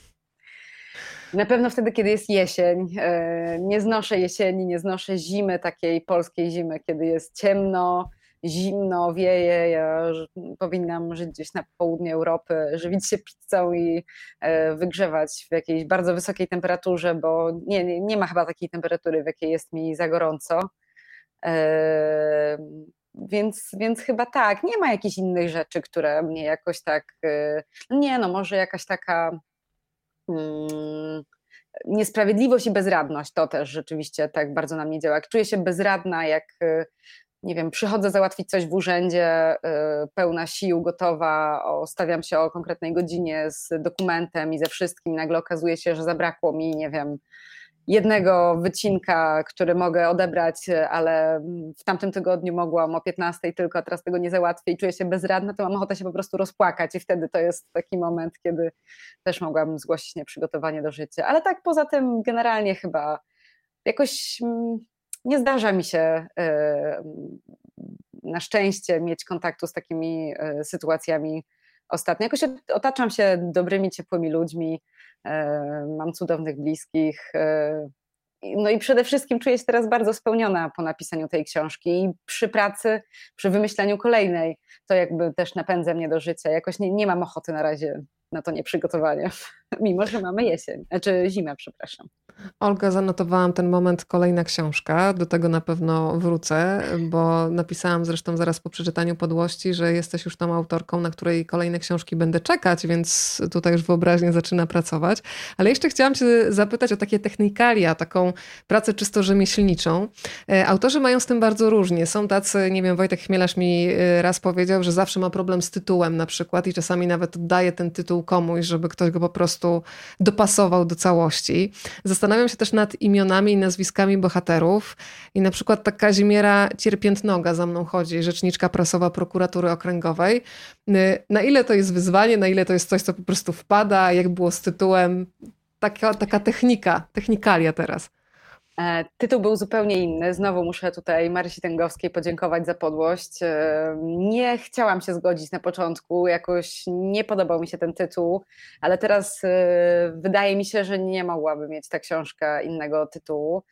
Speaker 2: Na pewno wtedy, kiedy jest jesień. E, nie znoszę jesieni, nie znoszę zimy, takiej polskiej zimy, kiedy jest ciemno, zimno, wieje, ja powinnam żyć gdzieś na południu Europy, żywić się pizzą i e, wygrzewać w jakiejś bardzo wysokiej temperaturze, bo nie, nie, nie ma chyba takiej temperatury, w jakiej jest mi za gorąco. E, więc, więc chyba tak, nie ma jakichś innych rzeczy, które mnie jakoś tak. E, nie, no może jakaś taka. Hmm, niesprawiedliwość i bezradność to też rzeczywiście tak bardzo na mnie działa. Jak czuję się bezradna, jak nie wiem, przychodzę załatwić coś w urzędzie, y, pełna sił, gotowa, stawiam się o konkretnej godzinie z dokumentem i ze wszystkim, nagle okazuje się, że zabrakło mi, nie wiem, jednego wycinka, który mogę odebrać, ale w tamtym tygodniu mogłam o 15 tylko, a teraz tego nie załatwię i czuję się bezradna, to mam ochotę się po prostu rozpłakać i wtedy to jest taki moment, kiedy też mogłam zgłosić nieprzygotowanie do życia. Ale tak poza tym generalnie chyba jakoś mm, nie zdarza mi się e, na szczęście mieć kontaktu z takimi e, sytuacjami ostatnio. Jakoś otaczam się dobrymi, ciepłymi ludźmi, e, mam cudownych bliskich. No i przede wszystkim czuję się teraz bardzo spełniona po napisaniu tej książki i przy pracy, przy wymyślaniu kolejnej, to jakby też napędza mnie do życia. Jakoś nie, nie mam ochoty na razie na to nieprzygotowanie. mimo że mamy jesień, znaczy zimę, przepraszam.
Speaker 1: Olga, zanotowałam ten moment, kolejna książka. Do tego na pewno wrócę, bo napisałam zresztą zaraz po przeczytaniu podłości, że jesteś już tą autorką, na której kolejne książki będę czekać, więc tutaj już wyobraźnie zaczyna pracować. Ale jeszcze chciałam Cię zapytać o takie technikalia, taką pracę czysto rzemieślniczą. E, autorzy mają z tym bardzo różnie. Są tacy, nie wiem, Wojtek Chmielarz mi e, raz powiedział, że zawsze ma problem z tytułem na przykład i czasami nawet oddaje ten tytuł komuś, żeby ktoś go po prostu dopasował do całości. Zastanawiam się też nad imionami i nazwiskami bohaterów. I na przykład ta Kazimiera Cierpiętnoga za mną chodzi, rzeczniczka prasowa prokuratury okręgowej. Y, na ile to jest wyzwanie, na ile to jest coś, co po prostu wpada, jak było z tytułem, taka, taka technika, technikalia teraz.
Speaker 2: E, tytuł był zupełnie inny. Znowu muszę tutaj Marysi Tęgowskiej podziękować za podłość. E, nie chciałam się zgodzić na początku, jakoś nie podobał mi się ten tytuł, ale teraz e, wydaje mi się, że nie mogłaby mieć ta książka innego tytułu.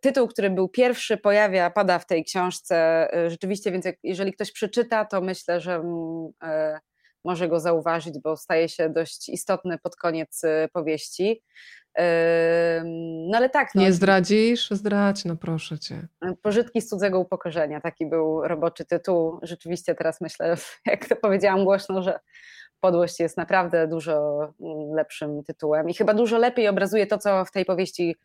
Speaker 2: Tytuł, który był pierwszy, pojawia, pada w tej książce rzeczywiście, więc jeżeli ktoś przeczyta, to myślę, że mm, może go zauważyć, bo staje się dość istotny pod koniec powieści.
Speaker 1: No ale tak. No, nie zdradzisz? Zdradź, no proszę cię.
Speaker 2: Pożytki z cudzego upokorzenia, taki był roboczy tytuł. Rzeczywiście teraz myślę, jak to powiedziałam głośno, że Podłość jest naprawdę dużo mm, lepszym tytułem i chyba dużo lepiej obrazuje to, co w tej powieści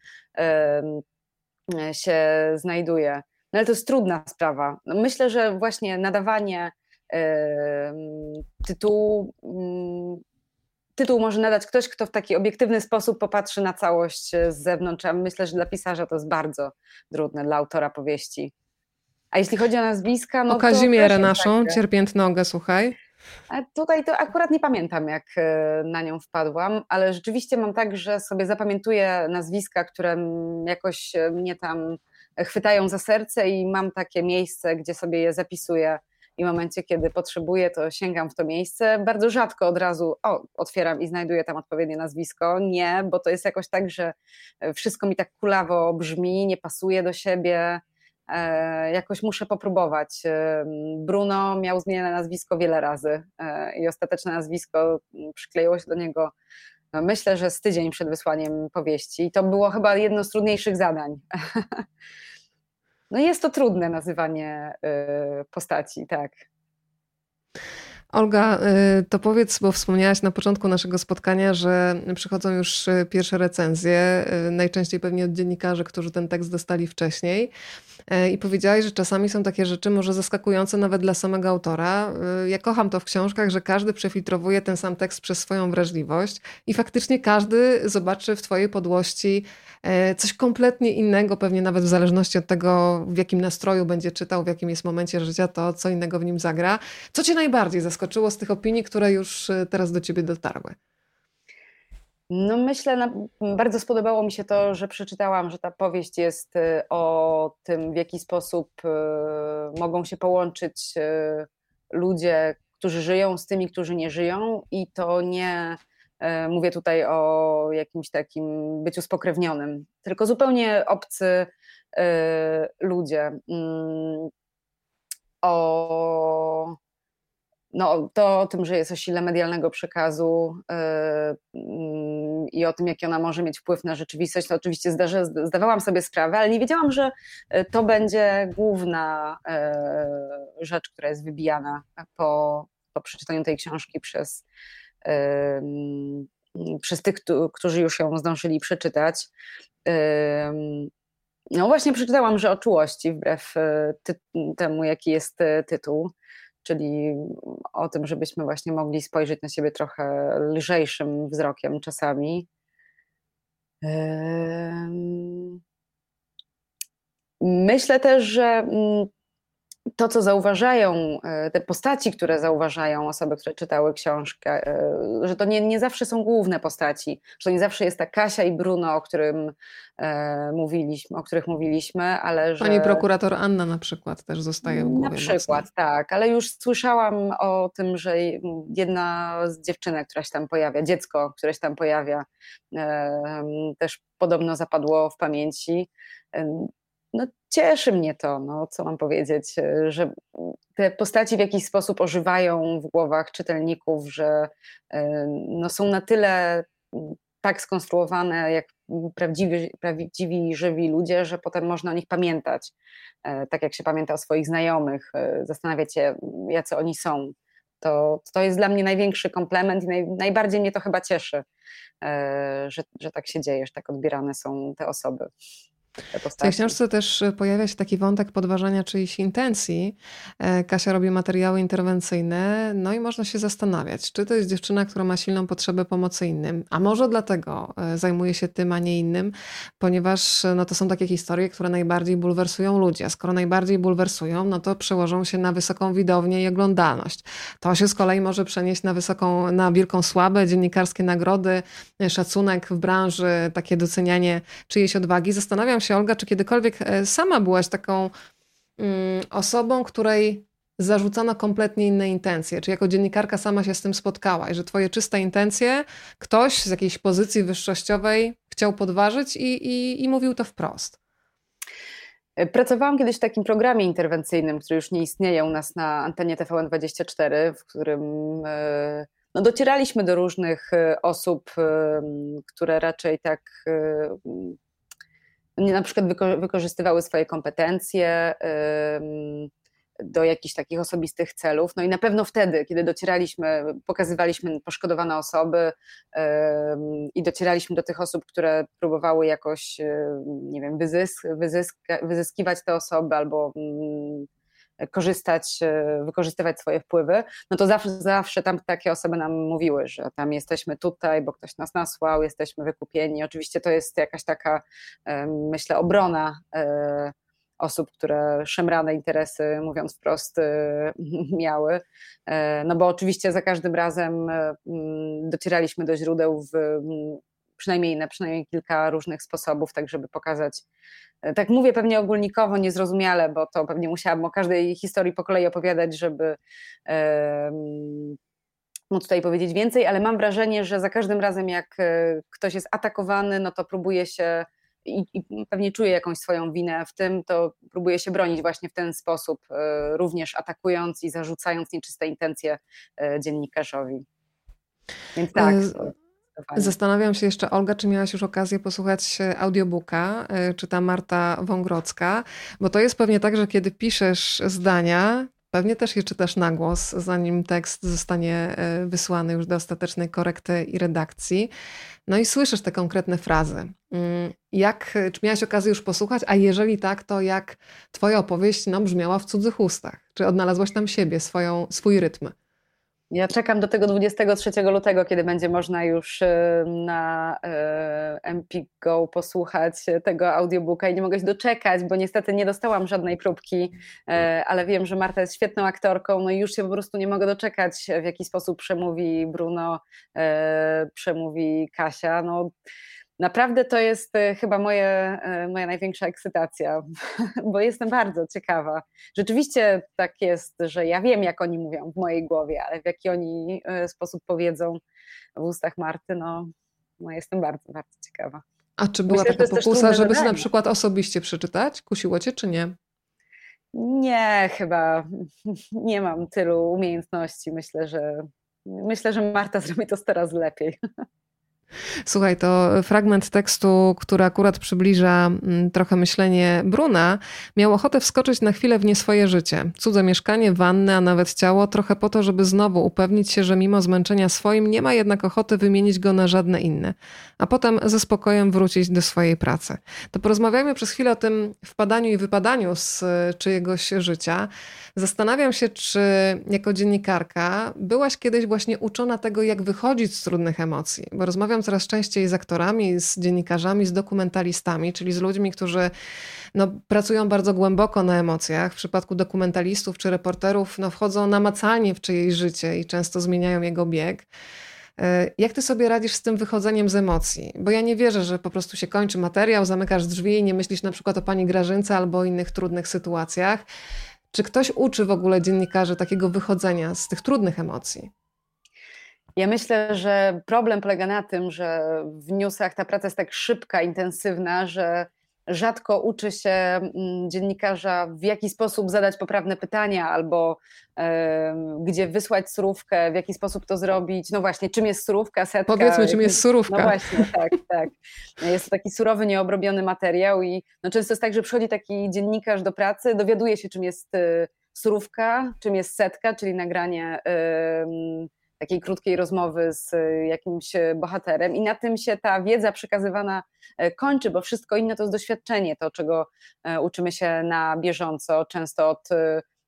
Speaker 2: się znajduje. No ale to jest trudna sprawa. No myślę, że właśnie nadawanie tytułu mm, tytuł może nadać ktoś, kto w taki obiektywny sposób popatrzy na całość e, z zewnątrz, a myślę, że dla pisarza to jest bardzo trudne, dla autora powieści. A jeśli chodzi o nazwiska, no
Speaker 1: o Kazimierę naszą, tak, Cierpiętnogę, słuchaj.
Speaker 2: A tutaj to akurat nie pamiętam, jak e, na nią wpadłam, ale rzeczywiście mam tak, że sobie zapamiętuję nazwiska, które jakoś e, mnie tam chwytają za serce i mam takie miejsce, gdzie sobie je zapisuję i w momencie, kiedy potrzebuję, to sięgam w to miejsce. Bardzo rzadko od razu o, otwieram i znajduję tam odpowiednie nazwisko. Nie, bo to jest jakoś tak, że wszystko mi tak kulawo brzmi, nie pasuje do siebie. E, jakoś muszę popróbować. E, Bruno miał zmienione nazwisko wiele razy e, i ostateczne nazwisko przykleiło się do niego no, myślę, że z tydzień przed wysłaniem powieści. I to było chyba jedno z trudniejszych zadań. No jest to trudne nazywanie y, postaci, tak.
Speaker 1: Olga, y, to powiedz, bo wspomniałaś na początku naszego spotkania, że przychodzą już y, pierwsze recenzje, najczęściej pewnie od dziennikarzy, którzy ten tekst dostali wcześniej. I powiedziałaś, że czasami są takie rzeczy może zaskakujące nawet dla samego autora. Ja kocham to w książkach, że każdy przefiltrowuje ten sam tekst przez swoją wrażliwość i faktycznie każdy zobaczy w twojej podłości coś kompletnie innego, pewnie nawet w zależności od tego, w jakim nastroju będzie czytał, w jakim jest momencie życia, to co innego w nim zagra. Co cię najbardziej zaskoczyło z tych opinii, które już e, teraz do ciebie dotarły?
Speaker 2: No myślę, bardzo spodobało mi się to, że przeczytałam, że ta powieść jest e, o tym, w jaki sposób mogą się połączyć ludzie, którzy żyją z tymi, którzy nie żyją i to nie E, mówię tutaj o jakimś takim byciu spokrewnionym, tylko zupełnie obcy e, ludzie. Mm, o, no, to o tym, że jest o sile medialnego przekazu e, mm, i o tym, jaki ona może mieć wpływ na rzeczywistość, to oczywiście zdarzy, zdawałam sobie sprawę, ale nie wiedziałam, że to będzie główna rzecz, która jest wybijana po, po przeczytaniu tej książki przez przez tych, którzy już ją zdążyli przeczytać. No właśnie przeczytałam, że o czułości, wbrew e, temu, jaki jest e, tytuł, czyli o tym, żebyśmy właśnie mogli spojrzeć na siebie trochę lżejszym wzrokiem czasami. Myślę też, że mm, to, co zauważają, e, te postaci, które zauważają osoby, które czytały książkę, e, że to nie, nie zawsze są główne postaci, że to nie zawsze jest ta Kasia i Bruno, o którym e, mówiliśmy, o których mówiliśmy, ale że...
Speaker 1: Pani prokurator Anna na przykład też zostaje w głowie
Speaker 2: Na przykład, mocno. tak, ale już słyszałam o tym, że jedna z dziewczynek, która się tam pojawia, dziecko, które się tam pojawia, też podobno zapadło w pamięci no cieszy mnie to, no co mam powiedzieć, e, że te postaci w jakiś sposób ożywają w głowach czytelników, że e, no, są na tyle tak skonstruowane jak prawdziwi, prawdziwi, żywi ludzie, że potem można o nich pamiętać, e, tak jak się pamięta o swoich znajomych, zastanawiać się, jacy oni są. To, to jest dla mnie największy komplement i naj, najbardziej mnie to chyba cieszy, że, że tak się dzieje, że tak odbierane są te osoby.
Speaker 1: W tej książce też e, pojawia się taki wątek podważania czyichś intencji. E, Kasia robi materiały interwencyjne, no i można się zastanawiać, czy to jest dziewczyna, która ma silną potrzebę pomocy innym, a może dlatego e, zajmuje się tym, a nie innym, ponieważ no, to są takie historie, które najbardziej bulwersują ludzi, a skoro najbardziej bulwersują, no to przełożą się na wysoką widownię i oglądalność. To się z kolei może przenieść na wysoką, na wielką słabę, dziennikarskie nagrody, szacunek w branży, takie docenianie czyjejś odwagi. Zastanawiam się, Olga, czy kiedykolwiek e, sama byłaś taką mm, osobą, której zarzucano kompletnie inne intencje? Czy jako dziennikarka sama się z tym spotkałaś, że twoje czyste intencje ktoś z jakiejś pozycji wyższościowej chciał podważyć i, i, i mówił to wprost?
Speaker 2: E, pracowałam kiedyś w takim programie interwencyjnym, który już nie istnieje u nas na antenie TVN24, w którym e, no, docieraliśmy do różnych osób, które raczej tak na przykład wykorzystywały swoje kompetencje do jakichś takich osobistych celów. No i na pewno wtedy, kiedy docieraliśmy, pokazywaliśmy poszkodowane osoby i docieraliśmy do tych osób, które próbowały jakoś, nie wiem, wyzysk, wyzyska, wyzyskiwać te osoby albo korzystać, e, wykorzystywać swoje wpływy, no to zawsze, zawsze tam takie osoby nam mówiły, że tam jesteśmy tutaj, bo ktoś nas nasłał, jesteśmy wykupieni. Oczywiście to jest jakaś taka, e, myślę, obrona e, osób, które szemrane interesy, mówiąc wprost, miały. No bo oczywiście za każdym razem docieraliśmy do źródeł w przynajmniej na przynajmniej kilka różnych sposobów, tak żeby pokazać. E, tak mówię pewnie ogólnikowo, niezrozumiale, bo to pewnie musiałabym o każdej historii po kolei opowiadać, żeby móc tutaj powiedzieć więcej, ale mam wrażenie, że za każdym razem, jak e, ktoś jest atakowany, no to próbuje się i, i, pewnie czuje jakąś swoją winę w tym, to próbuje się bronić właśnie w ten sposób, e, również atakując i zarzucając nieczyste intencje dziennikarzowi. Więc tak.
Speaker 1: Zastanawiam się jeszcze, Olga, czy miałaś już okazję posłuchać audiobooka, e, czyta Marta Wągrodzka, bo to jest pewnie tak, że kiedy piszesz zdania, pewnie też je czytasz na głos, zanim tekst zostanie e, wysłany już do ostatecznej korekty i redakcji. No i słyszysz te konkretne frazy. Mm, jak, czy miałaś okazję już posłuchać? A jeżeli tak, to jak twoja opowieść no, brzmiała w cudzych ustach? Czy odnalazłaś tam siebie, swoją, swój rytm?
Speaker 2: Ja czekam do tego 23 lutego, kiedy będzie można już y, na y, Empik Go posłuchać tego audiobooka i nie mogę się doczekać, bo niestety nie dostałam żadnej próbki, y, ale wiem, że Marta jest świetną aktorką, no i już się po prostu nie mogę doczekać, w jaki sposób przemówi Bruno, przemówi Kasia. No, Naprawdę to jest e, chyba moje, e, moja największa ekscytacja, bo jestem bardzo ciekawa. Rzeczywiście tak jest, że ja wiem, jak oni mówią w mojej głowie, ale w jaki oni e, sposób powiedzą w ustach Marty, no, no jestem bardzo, bardzo ciekawa.
Speaker 1: A czy była Myślę, taka pokusa, żeby na przykład osobiście przeczytać? Kusiło cię, czy nie?
Speaker 2: Nie, chyba nie mam tylu umiejętności. Myślę, że myślę, że Marta zrobi to teraz lepiej.
Speaker 1: Słuchaj, to fragment tekstu, który akurat przybliża mm, trochę myślenie Bruna, miał ochotę wskoczyć na chwilę w nie swoje życie. Cudze mieszkanie, wannę, a nawet ciało, trochę po to, żeby znowu upewnić się, że mimo zmęczenia swoim nie ma jednak ochoty wymienić go na żadne inne, a potem ze spokojem wrócić do swojej pracy. To porozmawiajmy przez chwilę o tym wpadaniu i wypadaniu z czyjegoś życia. Zastanawiam się, czy jako dziennikarka byłaś kiedyś właśnie uczona tego, jak wychodzić z trudnych emocji, bo rozmawiam coraz częściej z aktorami, z dziennikarzami, z dokumentalistami, czyli z ludźmi, którzy no, pracują bardzo głęboko na emocjach. W przypadku dokumentalistów czy reporterów no, wchodzą namacalnie w czyjeś życie i często zmieniają jego bieg. E, jak ty sobie radzisz z tym wychodzeniem z emocji? Bo ja nie wierzę, że po prostu się kończy materiał, zamykasz drzwi i nie myślisz na przykład o pani Grażynce albo o innych trudnych sytuacjach. Czy ktoś uczy w ogóle dziennikarzy takiego wychodzenia z tych trudnych emocji?
Speaker 2: Ja myślę, że problem polega na tym, że w newsach ta praca jest tak szybka, intensywna, że rzadko uczy się mm, dziennikarza, w jaki sposób zadać poprawne pytania, albo gdzie wysłać surówkę, w jaki sposób to zrobić. No właśnie, czym jest surówka, setka.
Speaker 1: Powiedzmy, czym jest surówka.
Speaker 2: No właśnie, tak, tak. Jest to taki surowy, nieobrobiony materiał i no często jest tak, że przychodzi taki dziennikarz do pracy, dowiaduje się, czym jest y, surówka, czym jest setka, czyli nagranie takiej krótkiej rozmowy z e, jakimś e, bohaterem i na tym się ta wiedza przekazywana e, kończy, bo wszystko inne to jest doświadczenie, to czego uczymy się na bieżąco, często od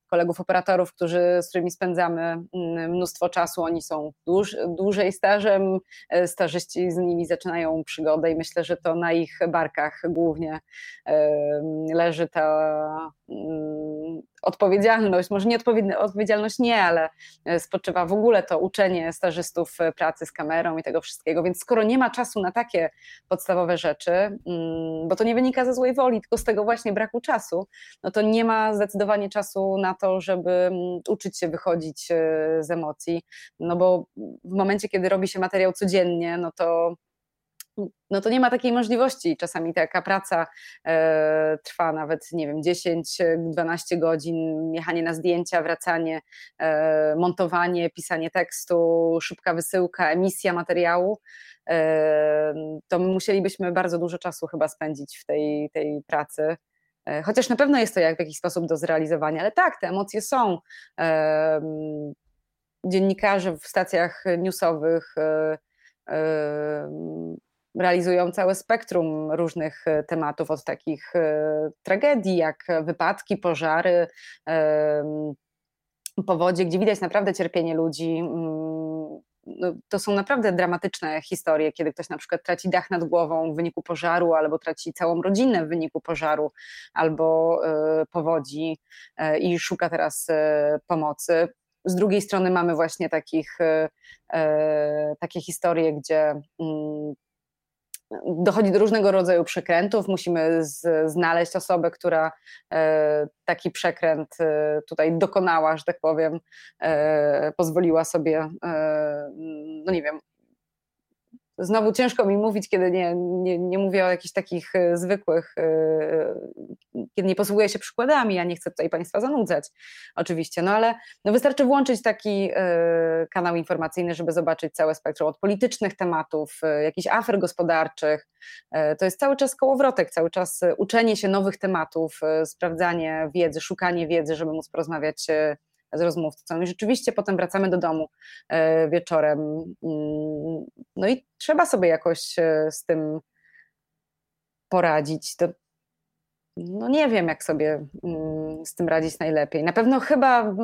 Speaker 2: kolegów operatorów, którzy, z którymi spędzamy mm, mnóstwo czasu. Oni są dłuż, dłużej stażem, stażyści z nimi zaczynają przygodę i myślę, że to na ich barkach głównie leży ta mm, odpowiedzialność, może nie odpowiedzialność nie, ale e, spoczywa w ogóle to uczenie stażystów e, pracy z kamerą i tego wszystkiego, więc skoro nie ma czasu na takie podstawowe rzeczy, mm, bo to nie wynika ze złej woli, tylko z tego właśnie braku czasu, no to nie ma zdecydowanie czasu na to, żeby mm, uczyć się wychodzić e, z emocji, no bo w momencie, kiedy robi się materiał codziennie, no to no to nie ma takiej możliwości. Czasami taka praca e, trwa nawet, nie wiem, 10-12 godzin, jechanie na zdjęcia, wracanie, e, montowanie, pisanie tekstu, szybka wysyłka, emisja materiału. E, to musielibyśmy bardzo dużo czasu chyba spędzić w tej, tej pracy. E, chociaż na pewno jest to jak w jakiś sposób do zrealizowania, ale tak, te emocje są. E, dziennikarze w stacjach newsowych e, realizują całe spektrum różnych e, tematów, od takich e, tragedii jak wypadki, pożary, powodzie, gdzie widać naprawdę cierpienie ludzi. Mm, no, to są naprawdę dramatyczne historie, kiedy ktoś na przykład traci dach nad głową w wyniku pożaru, albo traci całą rodzinę w wyniku pożaru, albo e, powodzi i szuka teraz pomocy. Z drugiej strony mamy właśnie takich, takie historie, gdzie mm, dochodzi do różnego rodzaju przekrętów. Musimy z, znaleźć osobę, która e, taki przekręt e, tutaj dokonała, że tak powiem, e, pozwoliła sobie, e, no nie wiem, znowu ciężko mi mówić, kiedy nie, nie, nie mówię o jakichś takich e, zwykłych, e, kiedy nie posługuję się przykładami, ja nie chcę tutaj Państwa zanudzać oczywiście, no ale no wystarczy włączyć taki e, kanał informacyjny, żeby zobaczyć całe spektrum od politycznych tematów, jakichś afer gospodarczych, to jest cały czas kołowrotek, cały czas uczenie się nowych tematów, sprawdzanie wiedzy, szukanie wiedzy, żeby móc porozmawiać z rozmówcą. I rzeczywiście potem wracamy do domu e, wieczorem. Mm, no i trzeba sobie jakoś e, z tym poradzić. To no nie wiem, jak sobie mm, z tym radzić najlepiej. Na pewno chyba,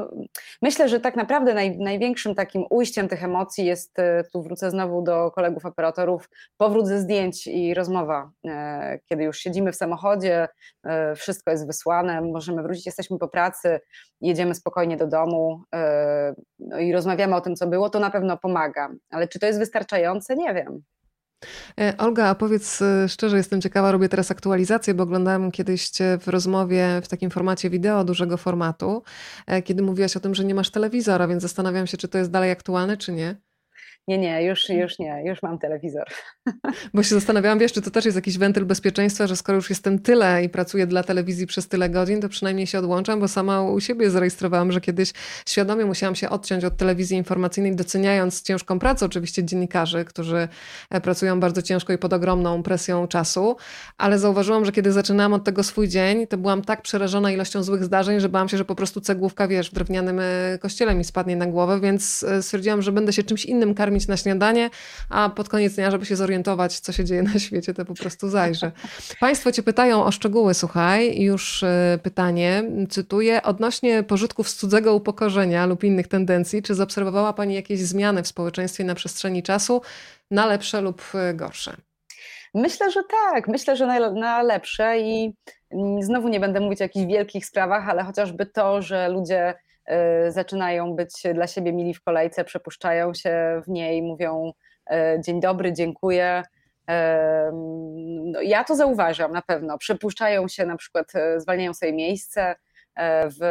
Speaker 2: myślę, że tak naprawdę naj, największym takim ujściem tych emocji jest, e, tu wrócę znowu do kolegów operatorów, powrót ze zdjęć i rozmowa. E, kiedy już siedzimy w samochodzie, e, wszystko jest wysłane, możemy wrócić, jesteśmy po pracy, jedziemy spokojnie do domu no i rozmawiamy o tym, co było, to na pewno pomaga. Ale czy to jest wystarczające? Nie wiem.
Speaker 1: E, Olga, a powiedz e, szczerze, jestem ciekawa, robię teraz aktualizację, bo oglądałem kiedyś w rozmowie w takim formacie wideo dużego formatu, e, kiedy mówiłaś o tym, że nie masz telewizora, więc zastanawiam się, czy to jest dalej aktualne, czy nie.
Speaker 2: Nie, nie, już, już nie, już mam telewizor.
Speaker 1: Bo się zastanawiałam, wiesz, czy to też jest jakiś wentyl bezpieczeństwa, że skoro już jestem tyle i pracuję dla telewizji przez tyle godzin, to przynajmniej się odłączam, bo sama u siebie zarejestrowałam, że kiedyś świadomie musiałam się odciąć od telewizji informacyjnej, doceniając ciężką pracę oczywiście dziennikarzy, którzy e, pracują bardzo ciężko i pod ogromną presją czasu, ale zauważyłam, że kiedy zaczynałam od tego swój dzień, to byłam tak przerażona ilością złych zdarzeń, że bałam się, że po prostu cegłówka, wiesz, w drewnianym e, kościele mi spadnie na głowę, więc e, stwierdziłam, że będę się czymś innym karmić na śniadanie, a pod koniec dnia, żeby się zorientować, co się dzieje na świecie, to po prostu zajrzę. Państwo cię pytają o szczegóły, słuchaj, już e, pytanie, cytuję, odnośnie pożytków z cudzego upokorzenia lub innych tendencji, czy zaobserwowała Pani jakieś zmiany w społeczeństwie na przestrzeni czasu, na lepsze lub e, gorsze?
Speaker 2: Myślę, że tak. Myślę, że na, na lepsze i znowu nie będę mówić o jakichś wielkich sprawach, ale chociażby to, że ludzie zaczynają być dla siebie mili w kolejce, przepuszczają się w niej, mówią y, dzień dobry, dziękuję. Y, no, ja to zauważam na pewno. Przepuszczają się na przykład, zwalniają sobie miejsce w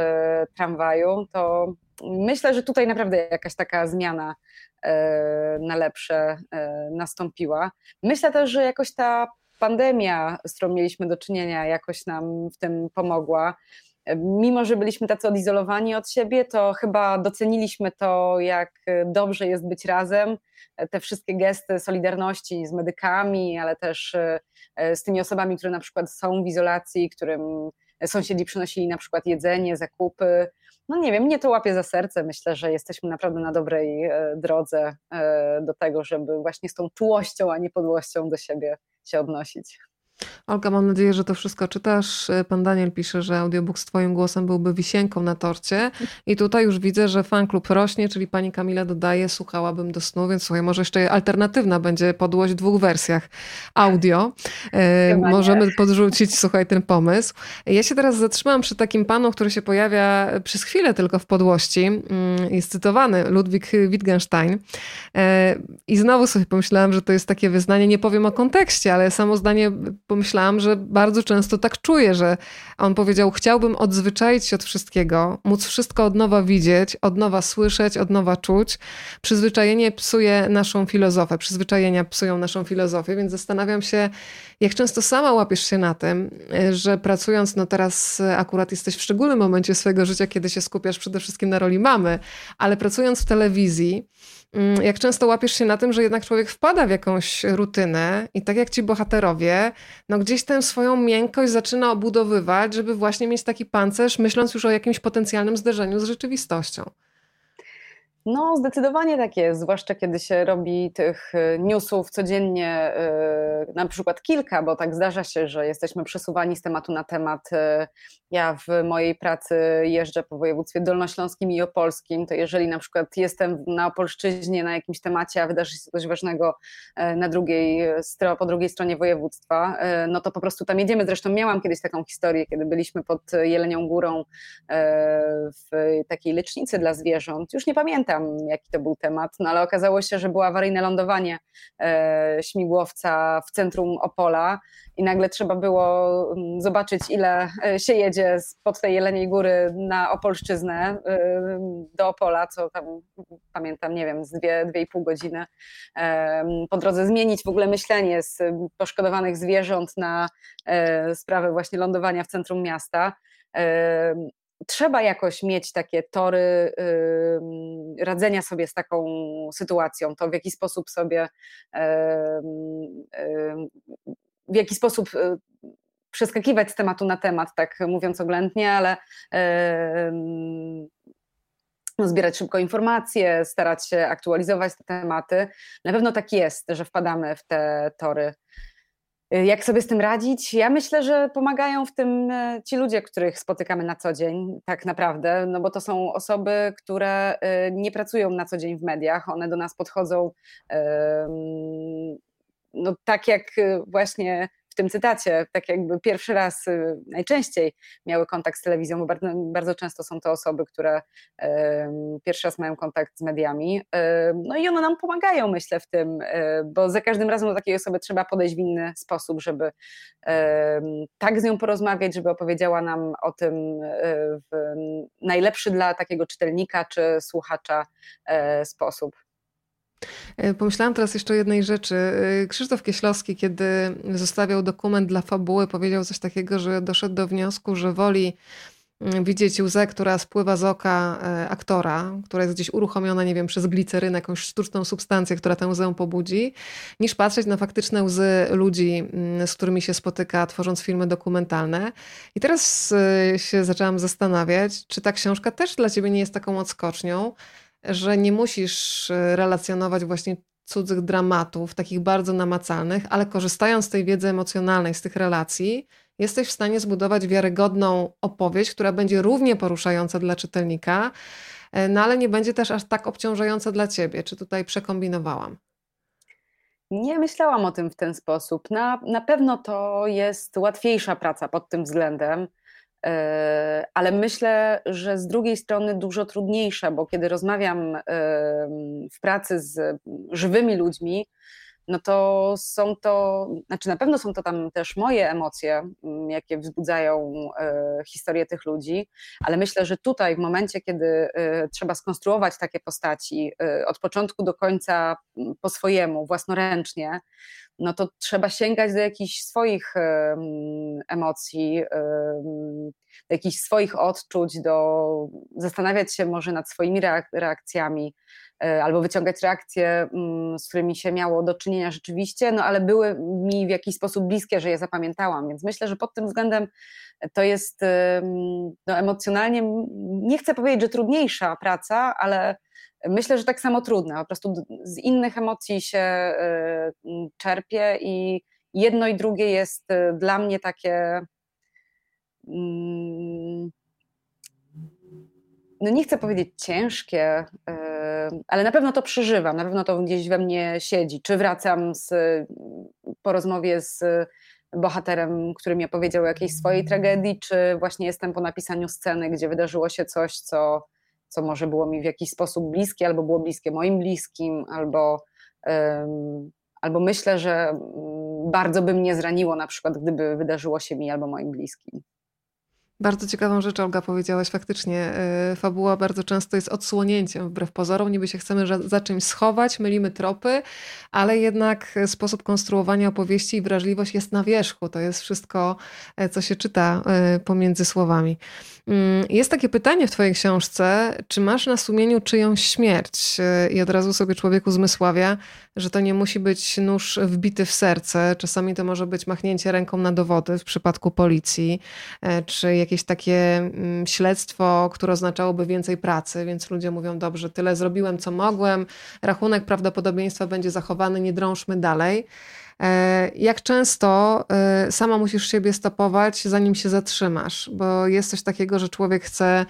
Speaker 2: tramwaju, to myślę, że tutaj naprawdę jakaś taka zmiana na lepsze nastąpiła. Myślę też, że jakoś ta pandemia, z którą mieliśmy do czynienia, jakoś nam w tym pomogła mimo że byliśmy tacy odizolowani od siebie, to chyba doceniliśmy to, jak dobrze jest być razem. Te wszystkie gesty solidarności z medykami, ale też e, z tymi osobami, które na przykład są w izolacji, którym sąsiedzi przynosili na przykład jedzenie, zakupy. No nie wiem, mnie to łapie za serce. Myślę, że jesteśmy naprawdę na dobrej e, drodze e, do tego, żeby właśnie z tą czułością, a nie podłością do siebie się odnosić.
Speaker 1: Olga, mam nadzieję, że to wszystko czytasz. Pan Daniel pisze, że audiobook z Twoim głosem byłby wisienką na torcie. I tutaj już widzę, że fan klub rośnie, czyli pani Kamila dodaje, słuchałabym do snu, więc słuchaj, może jeszcze alternatywna będzie podłość w dwóch wersjach audio. E, możemy podrzucić, słuchaj, ten pomysł. Ja się teraz zatrzymam przy takim panu, który się pojawia przez chwilę tylko w podłości. Mm, jest cytowany, Ludwik Wittgenstein. E, I znowu sobie pomyślałam, że to jest takie wyznanie, nie powiem o kontekście, ale samo zdanie pomyślałam, że bardzo często tak czuję, że on powiedział: Chciałbym odzwyczaić się od wszystkiego, móc wszystko od nowa widzieć, od nowa słyszeć, od nowa czuć. Przyzwyczajenie psuje naszą filozofię, przyzwyczajenia psują naszą filozofię, więc zastanawiam się, jak często sama łapiesz się na tym, że pracując, no teraz akurat jesteś w szczególnym momencie swojego życia, kiedy się skupiasz przede wszystkim na roli mamy, ale pracując w telewizji, jak często łapiesz się na tym, że jednak człowiek wpada w jakąś rutynę i tak jak ci bohaterowie, no gdzieś tę swoją miękkość zaczyna obudowywać, żeby właśnie mieć taki pancerz, myśląc już o jakimś potencjalnym zderzeniu z rzeczywistością.
Speaker 2: No, zdecydowanie tak jest, zwłaszcza kiedy się robi tych y, newsów codziennie, y, na przykład kilka, bo tak zdarza się, że jesteśmy przesuwani z tematu na temat. Y, ja w mojej pracy jeżdżę po województwie dolnośląskim i opolskim, to jeżeli na przykład jestem na Opolszczyźnie na jakimś temacie, a wydarzy się coś ważnego na drugiej, po drugiej stronie województwa, no to po prostu tam jedziemy. Zresztą miałam kiedyś taką historię, kiedy byliśmy pod Jelenią Górą w takiej lecznicy dla zwierząt. Już nie pamiętam, pamiętam jaki to był temat, no ale okazało się, że było awaryjne lądowanie e, śmigłowca w centrum Opola i nagle trzeba było mm, zobaczyć, ile e, się jedzie pod tej Jeleniej Góry na Opolszczyznę e, do Opola, co tam pamiętam, nie wiem, z dwie, dwie i pół godziny. Po drodze zmienić w ogóle myślenie z poszkodowanych zwierząt na sprawę właśnie lądowania w centrum miasta trzeba jakoś mieć takie tory radzenia sobie z taką sytuacją, to w jaki sposób sobie, w jaki sposób y, przeskakiwać z tematu na temat, tak mówiąc oględnie, ale no, zbierać szybko informacje, starać się aktualizować te tematy. Na pewno tak jest, że wpadamy w te tory jak sobie z tym radzić? Ja myślę, że pomagają w tym e, ci ludzie, których spotykamy na co dzień, tak naprawdę, no bo to są osoby, które y, nie pracują na co dzień w mediach, one do nas podchodzą no, tak jak y, właśnie tym cytacie, tak jakby pierwszy raz y, najczęściej miały kontakt z telewizją, bo bardzo, bardzo często są to osoby, które pierwszy raz mają kontakt z mediami. No i one nam pomagają, myślę, w tym, y, bo za każdym razem do takiej osoby trzeba podejść w inny sposób, żeby tak z nią porozmawiać, żeby opowiedziała nam o tym y, w najlepszy dla takiego czytelnika czy słuchacza sposób.
Speaker 1: E, pomyślałam teraz jeszcze o jednej rzeczy. E, Krzysztof Kieślowski, kiedy zostawiał dokument dla fabuły, powiedział coś takiego, że doszedł do wniosku, że woli mm, widzieć łzę, która spływa z oka e, aktora, która jest gdzieś uruchomiona, nie wiem, przez glicerynę, jakąś sztuczną substancję, która tę łzę pobudzi, niż patrzeć na faktyczne łzy ludzi, mm, z którymi się spotyka, tworząc filmy dokumentalne. I teraz się zaczęłam zastanawiać, czy ta książka też dla ciebie nie jest taką odskocznią, że nie musisz e, relacjonować właśnie cudzych dramatów, takich bardzo namacalnych, ale korzystając z tej wiedzy emocjonalnej, z tych relacji, jesteś w stanie zbudować wiarygodną opowieść, która będzie równie poruszająca dla czytelnika, e, no ale nie będzie też aż tak obciążająca dla ciebie. Czy tutaj przekombinowałam?
Speaker 2: Nie myślałam o tym w ten sposób. Na, na pewno to jest łatwiejsza praca pod tym względem. E, ale myślę, że z drugiej strony dużo trudniejsze, bo kiedy rozmawiam w pracy z żywymi ludźmi, no to są to, znaczy na pewno są to tam też moje emocje, mm, jakie wzbudzają e, historię tych ludzi, ale myślę, że tutaj w momencie, kiedy e, trzeba skonstruować takie postaci e, od początku do końca mm, po swojemu, własnoręcznie, no to trzeba sięgać do jakichś swoich emocji, do jakichś swoich odczuć, do zastanawiać się może nad swoimi reakcjami, albo wyciągać reakcje, mm, z którymi się miało do czynienia rzeczywiście, no ale były mi w jakiś sposób bliskie, że je zapamiętałam, więc myślę, że pod tym względem to jest no, emocjonalnie, nie chcę powiedzieć, że trudniejsza praca, ale Myślę, że tak samo trudne. Po prostu z innych emocji się e, czerpie i jedno i drugie jest e, dla mnie takie. No nie chcę powiedzieć ciężkie, e, ale na pewno to przeżywam, na pewno to gdzieś we mnie siedzi. Czy wracam z, po rozmowie z bohaterem, który mi opowiedział o jakiejś swojej tragedii, czy właśnie jestem po napisaniu sceny, gdzie wydarzyło się coś, co co może było mi w jakiś sposób bliskie, albo było bliskie moim bliskim, albo, um, albo myślę, że mm, bardzo by mnie zraniło, na przykład, gdyby wydarzyło się mi albo moim bliskim.
Speaker 1: Bardzo ciekawą rzecz, Olga, powiedziałaś. Faktycznie y, fabuła bardzo często jest odsłonięciem wbrew pozorom. Niby się chcemy za czymś schować, mylimy tropy, ale jednak sposób konstruowania opowieści i wrażliwość jest na wierzchu. To jest wszystko, e, co się czyta y, pomiędzy słowami. Mm, jest takie pytanie w Twojej książce, czy masz na sumieniu czyjąś śmierć? I od razu sobie człowiek uzmysławia, że to nie musi być nóż wbity w serce. Czasami to może być machnięcie ręką na dowody w przypadku policji, e, czy jakieś takie mm, śledztwo, które oznaczałoby więcej pracy, więc ludzie mówią, dobrze, tyle zrobiłem, co mogłem, rachunek prawdopodobieństwa będzie zachowany, nie drążmy dalej. E, jak często e, sama musisz siebie stopować, zanim się zatrzymasz? Bo jest coś takiego, że człowiek chce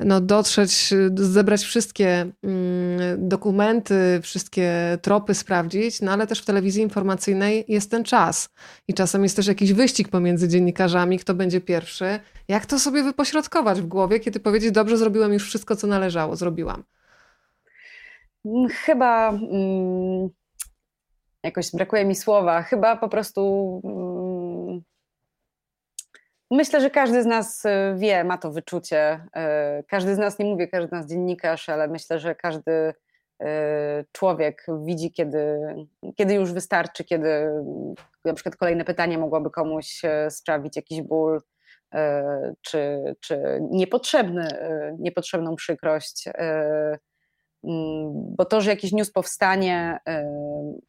Speaker 1: no, dotrzeć, zebrać wszystkie mm, dokumenty, wszystkie tropy sprawdzić, no ale też w telewizji informacyjnej jest ten czas. I czasem jest też jakiś wyścig pomiędzy dziennikarzami, kto będzie pierwszy. Jak to sobie wypośrodkować w głowie, kiedy powiedzieć, dobrze, zrobiłem już wszystko, co należało, zrobiłam?
Speaker 2: Chyba. Mm jakoś brakuje mi słowa. Chyba po prostu mm, myślę, że każdy z nas y, wie, ma to wyczucie. Y, każdy z nas, nie mówię każdy z nas dziennikarz, ale myślę, że każdy y, człowiek widzi, kiedy, kiedy już wystarczy, kiedy na przykład kolejne pytanie mogłoby komuś sprawić jakiś ból, czy, czy niepotrzebny, niepotrzebną przykrość. Mm, bo to, że jakiś news powstanie y,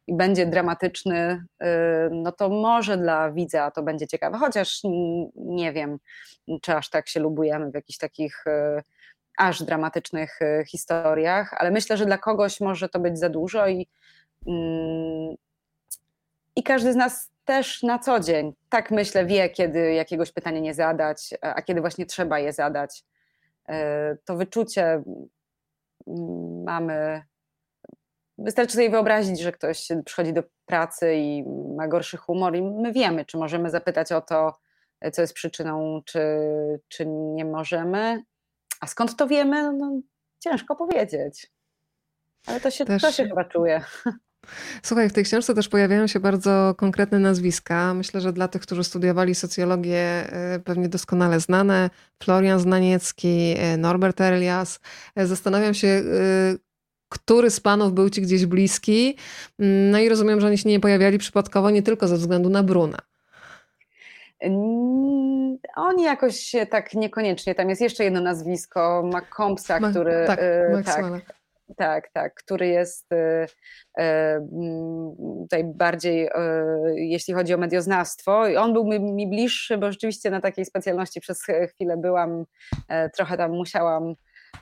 Speaker 2: i będzie dramatyczny, y, no to może dla widza to będzie ciekawe, chociaż nie wiem, czy aż tak się lubujemy w jakichś takich y, aż dramatycznych historiach, ale myślę, że dla kogoś może to być za dużo i, mm, i każdy z nas też na co dzień, tak myślę, wie, kiedy jakiegoś pytania nie zadać, a kiedy właśnie trzeba je zadać. To wyczucie mamy. Wystarczy sobie wyobrazić, że ktoś przychodzi do pracy i ma gorszy humor, i my wiemy, czy możemy zapytać o to, co jest przyczyną, czy, czy nie możemy. A skąd to wiemy? No, ciężko powiedzieć. Ale to się, Też... to się chyba czuje.
Speaker 1: Słuchaj, w tej książce też pojawiają się bardzo konkretne nazwiska. Myślę, że dla tych, którzy studiowali socjologię, y, pewnie doskonale znane. Florian Znaniecki, y, Norbert Elias. Y, zastanawiam się, który z panów był ci gdzieś bliski. No i rozumiem, że oni się nie pojawiali przypadkowo nie tylko ze względu na Bruna.
Speaker 2: Oni jakoś tak niekoniecznie. Tam jest jeszcze jedno nazwisko, McCombsa, który.
Speaker 1: tak, tak,
Speaker 2: tak, tak, który jest y, y, tutaj bardziej, y, jeśli chodzi o medioznawstwo. On był mi, mi bliższy, bo rzeczywiście na takiej specjalności przez chwilę byłam, e, trochę tam musiałam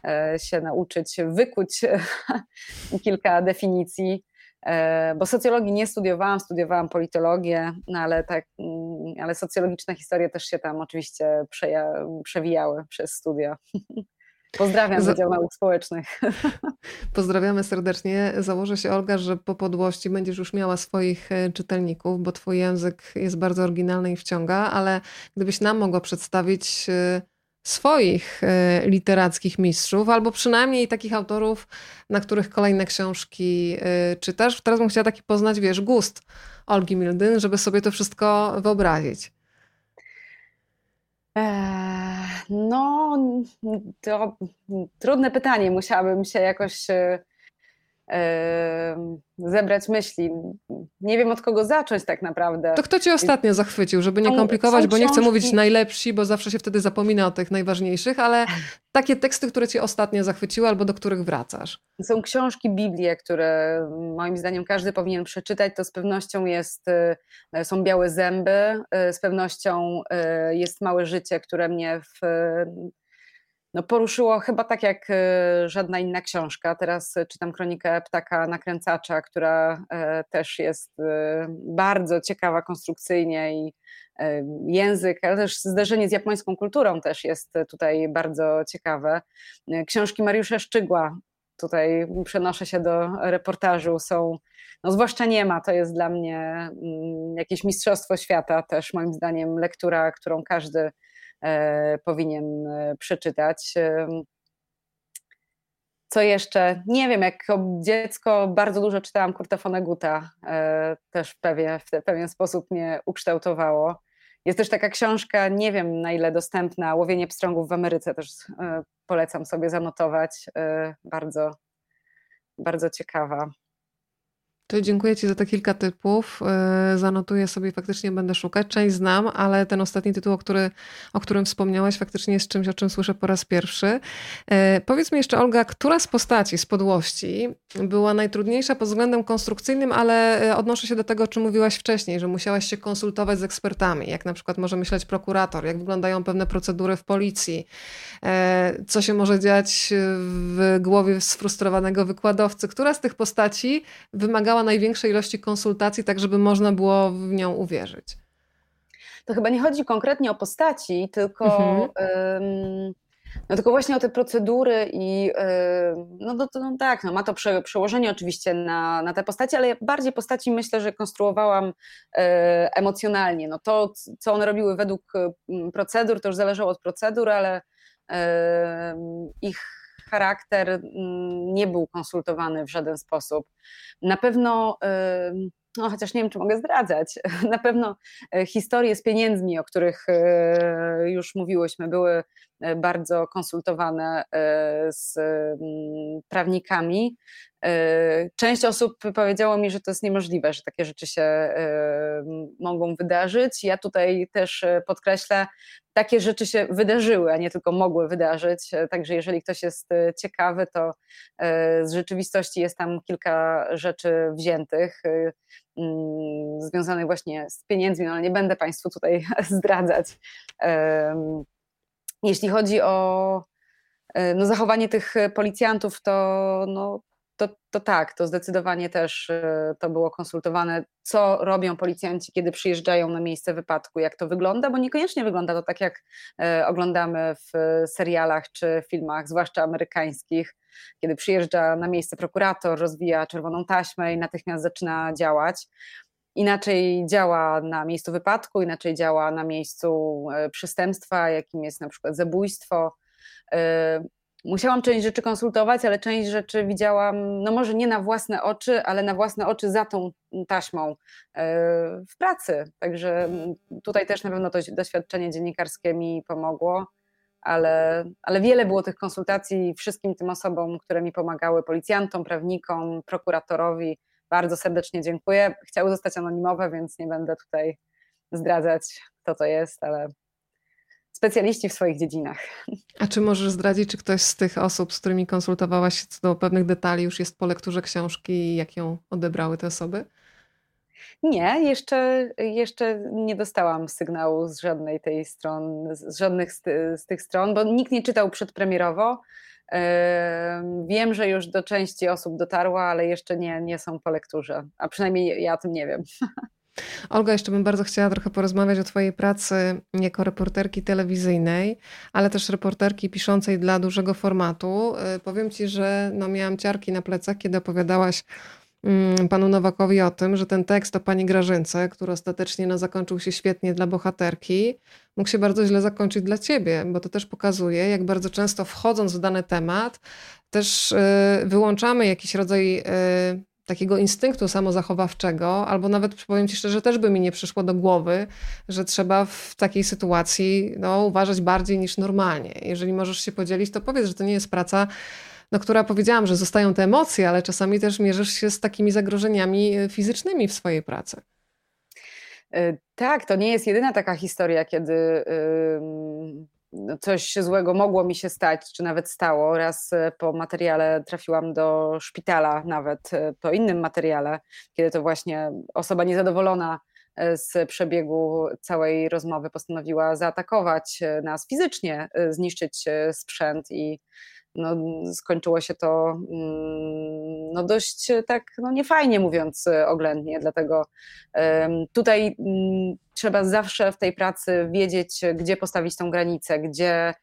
Speaker 2: e, się nauczyć wykuć kilka definicji, e, bo socjologii nie studiowałam, studiowałam politologię, no ale, tak, mm, ale socjologiczne historie też się tam oczywiście przewijały przez studia. Pozdrawiam Wydział Nauk Społecznych.
Speaker 1: Pozdrawiamy serdecznie. Założę się, Olga, że po podłości będziesz już miała swoich e, czytelników, bo twój język jest bardzo oryginalny i wciąga, ale gdybyś nam mogła przedstawić e, swoich e, literackich mistrzów, albo przynajmniej takich autorów, na których kolejne książki czytasz. Teraz bym chciała taki poznać, wiesz, gust Olgi Mildyn, żeby sobie to wszystko wyobrazić.
Speaker 2: No, to trudne pytanie. Musiałabym się jakoś zebrać myśli. Nie wiem od kogo zacząć tak naprawdę.
Speaker 1: To kto cię ostatnio zachwycił, żeby nie komplikować, bo nie chcę mówić najlepsi, bo zawsze się wtedy zapomina o tych najważniejszych, ale takie teksty, które cię ostatnio zachwyciły albo do których wracasz.
Speaker 2: Są książki, Biblie, które moim zdaniem każdy powinien przeczytać. To z pewnością jest, y, są Białe Zęby, y, z pewnością y, jest Małe Życie, które mnie w no poruszyło chyba tak jak e, żadna inna książka. Teraz czytam kronikę Ptaka Nakręcacza, która e, też jest e, bardzo ciekawa konstrukcyjnie i język, ale też zderzenie z japońską kulturą też jest tutaj bardzo ciekawe. Książki Mariusza Szczygła, tutaj przenoszę się do reportażu, są, no zwłaszcza nie ma, to jest dla mnie mm, jakieś mistrzostwo świata, też moim zdaniem lektura, którą każdy E, powinien e, przeczytać. Co jeszcze? Nie wiem, jako dziecko bardzo dużo czytałam Kurta Foneguta, e, też w pewien, w pewien sposób mnie ukształtowało. Jest też taka książka, nie wiem na ile dostępna, Łowienie pstrągów w Ameryce, też polecam sobie zanotować, bardzo, bardzo ciekawa.
Speaker 1: To dziękuję Ci za te kilka typów. E, zanotuję sobie, faktycznie będę szukać. Część znam, ale ten ostatni tytuł, o, który, o którym wspomniałaś, faktycznie jest czymś, o czym słyszę po raz pierwszy. E, powiedz mi jeszcze, Olga, która z postaci z podłości była najtrudniejsza pod względem konstrukcyjnym, ale e, odnoszę się do tego, o czym mówiłaś wcześniej, że musiałaś się konsultować z ekspertami, jak na przykład może myśleć prokurator, jak wyglądają pewne procedury w policji, co się może dziać w głowie sfrustrowanego wykładowcy. Która z tych postaci wymagała największej ilości konsultacji, tak żeby można było w nią uwierzyć.
Speaker 2: To chyba nie chodzi konkretnie o postaci, tylko, mhm. no, tylko właśnie o te procedury i no, no, no tak, no, ma to prze, przełożenie oczywiście na, na te postaci, ale bardziej postaci myślę, że konstruowałam e, emocjonalnie. No to, co one robiły według procedur, to już zależało od procedur, ale ich charakter mm, nie był konsultowany w żaden sposób. Na pewno no chociaż nie wiem, czy mogę zdradzać, na pewno e, historie z pieniędzmi, o których e, już mówiłyśmy, były bardzo konsultowane z mm, prawnikami. Część osób powiedziało mi, że to jest niemożliwe, że takie rzeczy się mogą wydarzyć. Ja tutaj też podkreślę, takie rzeczy się wydarzyły, a nie tylko mogły wydarzyć. Także jeżeli ktoś jest ciekawy, to z rzeczywistości jest tam kilka rzeczy wziętych. Mm, związanych właśnie z pieniędzmi, no ale nie będę Państwu tutaj zdradzać. Jeśli chodzi o no, zachowanie tych policjantów, to, no, to, to tak, to zdecydowanie też e, to było konsultowane, co robią policjanci, kiedy przyjeżdżają na miejsce wypadku, jak to wygląda, bo niekoniecznie wygląda to tak, jak e, oglądamy w serialach czy filmach, zwłaszcza amerykańskich, kiedy przyjeżdża na miejsce prokurator, rozwija czerwoną taśmę i natychmiast zaczyna działać. Inaczej działa na miejscu wypadku, inaczej działa na miejscu e, przestępstwa, jakim jest na przykład zabójstwo. Musiałam część rzeczy konsultować, ale część rzeczy widziałam, no może nie na własne oczy, ale na własne oczy za tą taśmą e, w pracy. Także tutaj też na pewno to doświadczenie dziennikarskie mi pomogło ale, ale wiele było tych konsultacji wszystkim tym osobom, które mi pomagały, policjantom, prawnikom, prokuratorowi. Bardzo serdecznie dziękuję. Chciały zostać anonimowe, więc nie będę tutaj zdradzać, to jest, ale specjaliści w swoich dziedzinach.
Speaker 1: A czy możesz zdradzić, czy ktoś z tych osób, z którymi konsultowałaś się co do pewnych detali, już jest po lekturze książki i jak ją odebrały te osoby?
Speaker 2: Nie, jeszcze, jeszcze nie dostałam sygnału z żadnej tej stron, z żadnych z, z tych stron, bo nikt nie czytał przedpremierowo. Wiem, że już do części osób dotarła, ale jeszcze nie, nie są po lekturze, a przynajmniej ja o tym nie wiem.
Speaker 1: Olga, jeszcze bym bardzo chciała trochę porozmawiać o Twojej pracy jako reporterki telewizyjnej, ale też reporterki piszącej dla dużego formatu. Y, powiem Ci, że no miałam ciarki na plecach, kiedy opowiadałaś mm, panu Nowakowi o tym, że ten tekst o pani Grażynce, który ostatecznie no, zakończył się świetnie dla bohaterki, mógł się bardzo źle zakończyć dla ciebie, bo to też pokazuje, jak bardzo często wchodząc w dany temat, też y, wyłączamy jakiś rodzaj y, takiego instynktu samozachowawczego, albo nawet powiem Ci szczerze, też by mi nie przyszło do głowy, że trzeba w takiej sytuacji no, uważać bardziej niż normalnie. Jeżeli możesz się podzielić, to powiedz, że to nie jest praca, no, która powiedziałam, że zostają te emocje, ale czasami też mierzysz się z takimi zagrożeniami e, fizycznymi w swojej pracy.
Speaker 2: E, tak, to nie jest jedyna taka historia, kiedy coś złego mogło mi się stać, czy nawet stało. Raz e, po materiale trafiłam do szpitala, nawet e, po innym materiale, kiedy to właśnie osoba niezadowolona e, z przebiegu całej rozmowy postanowiła zaatakować nas fizycznie, zniszczyć sprzęt i no, skończyło się to mm, no, dość tak no, niefajnie, mówiąc oględnie. Dlatego tutaj mm, trzeba zawsze w tej pracy wiedzieć, gdzie postawić tą granicę, gdzie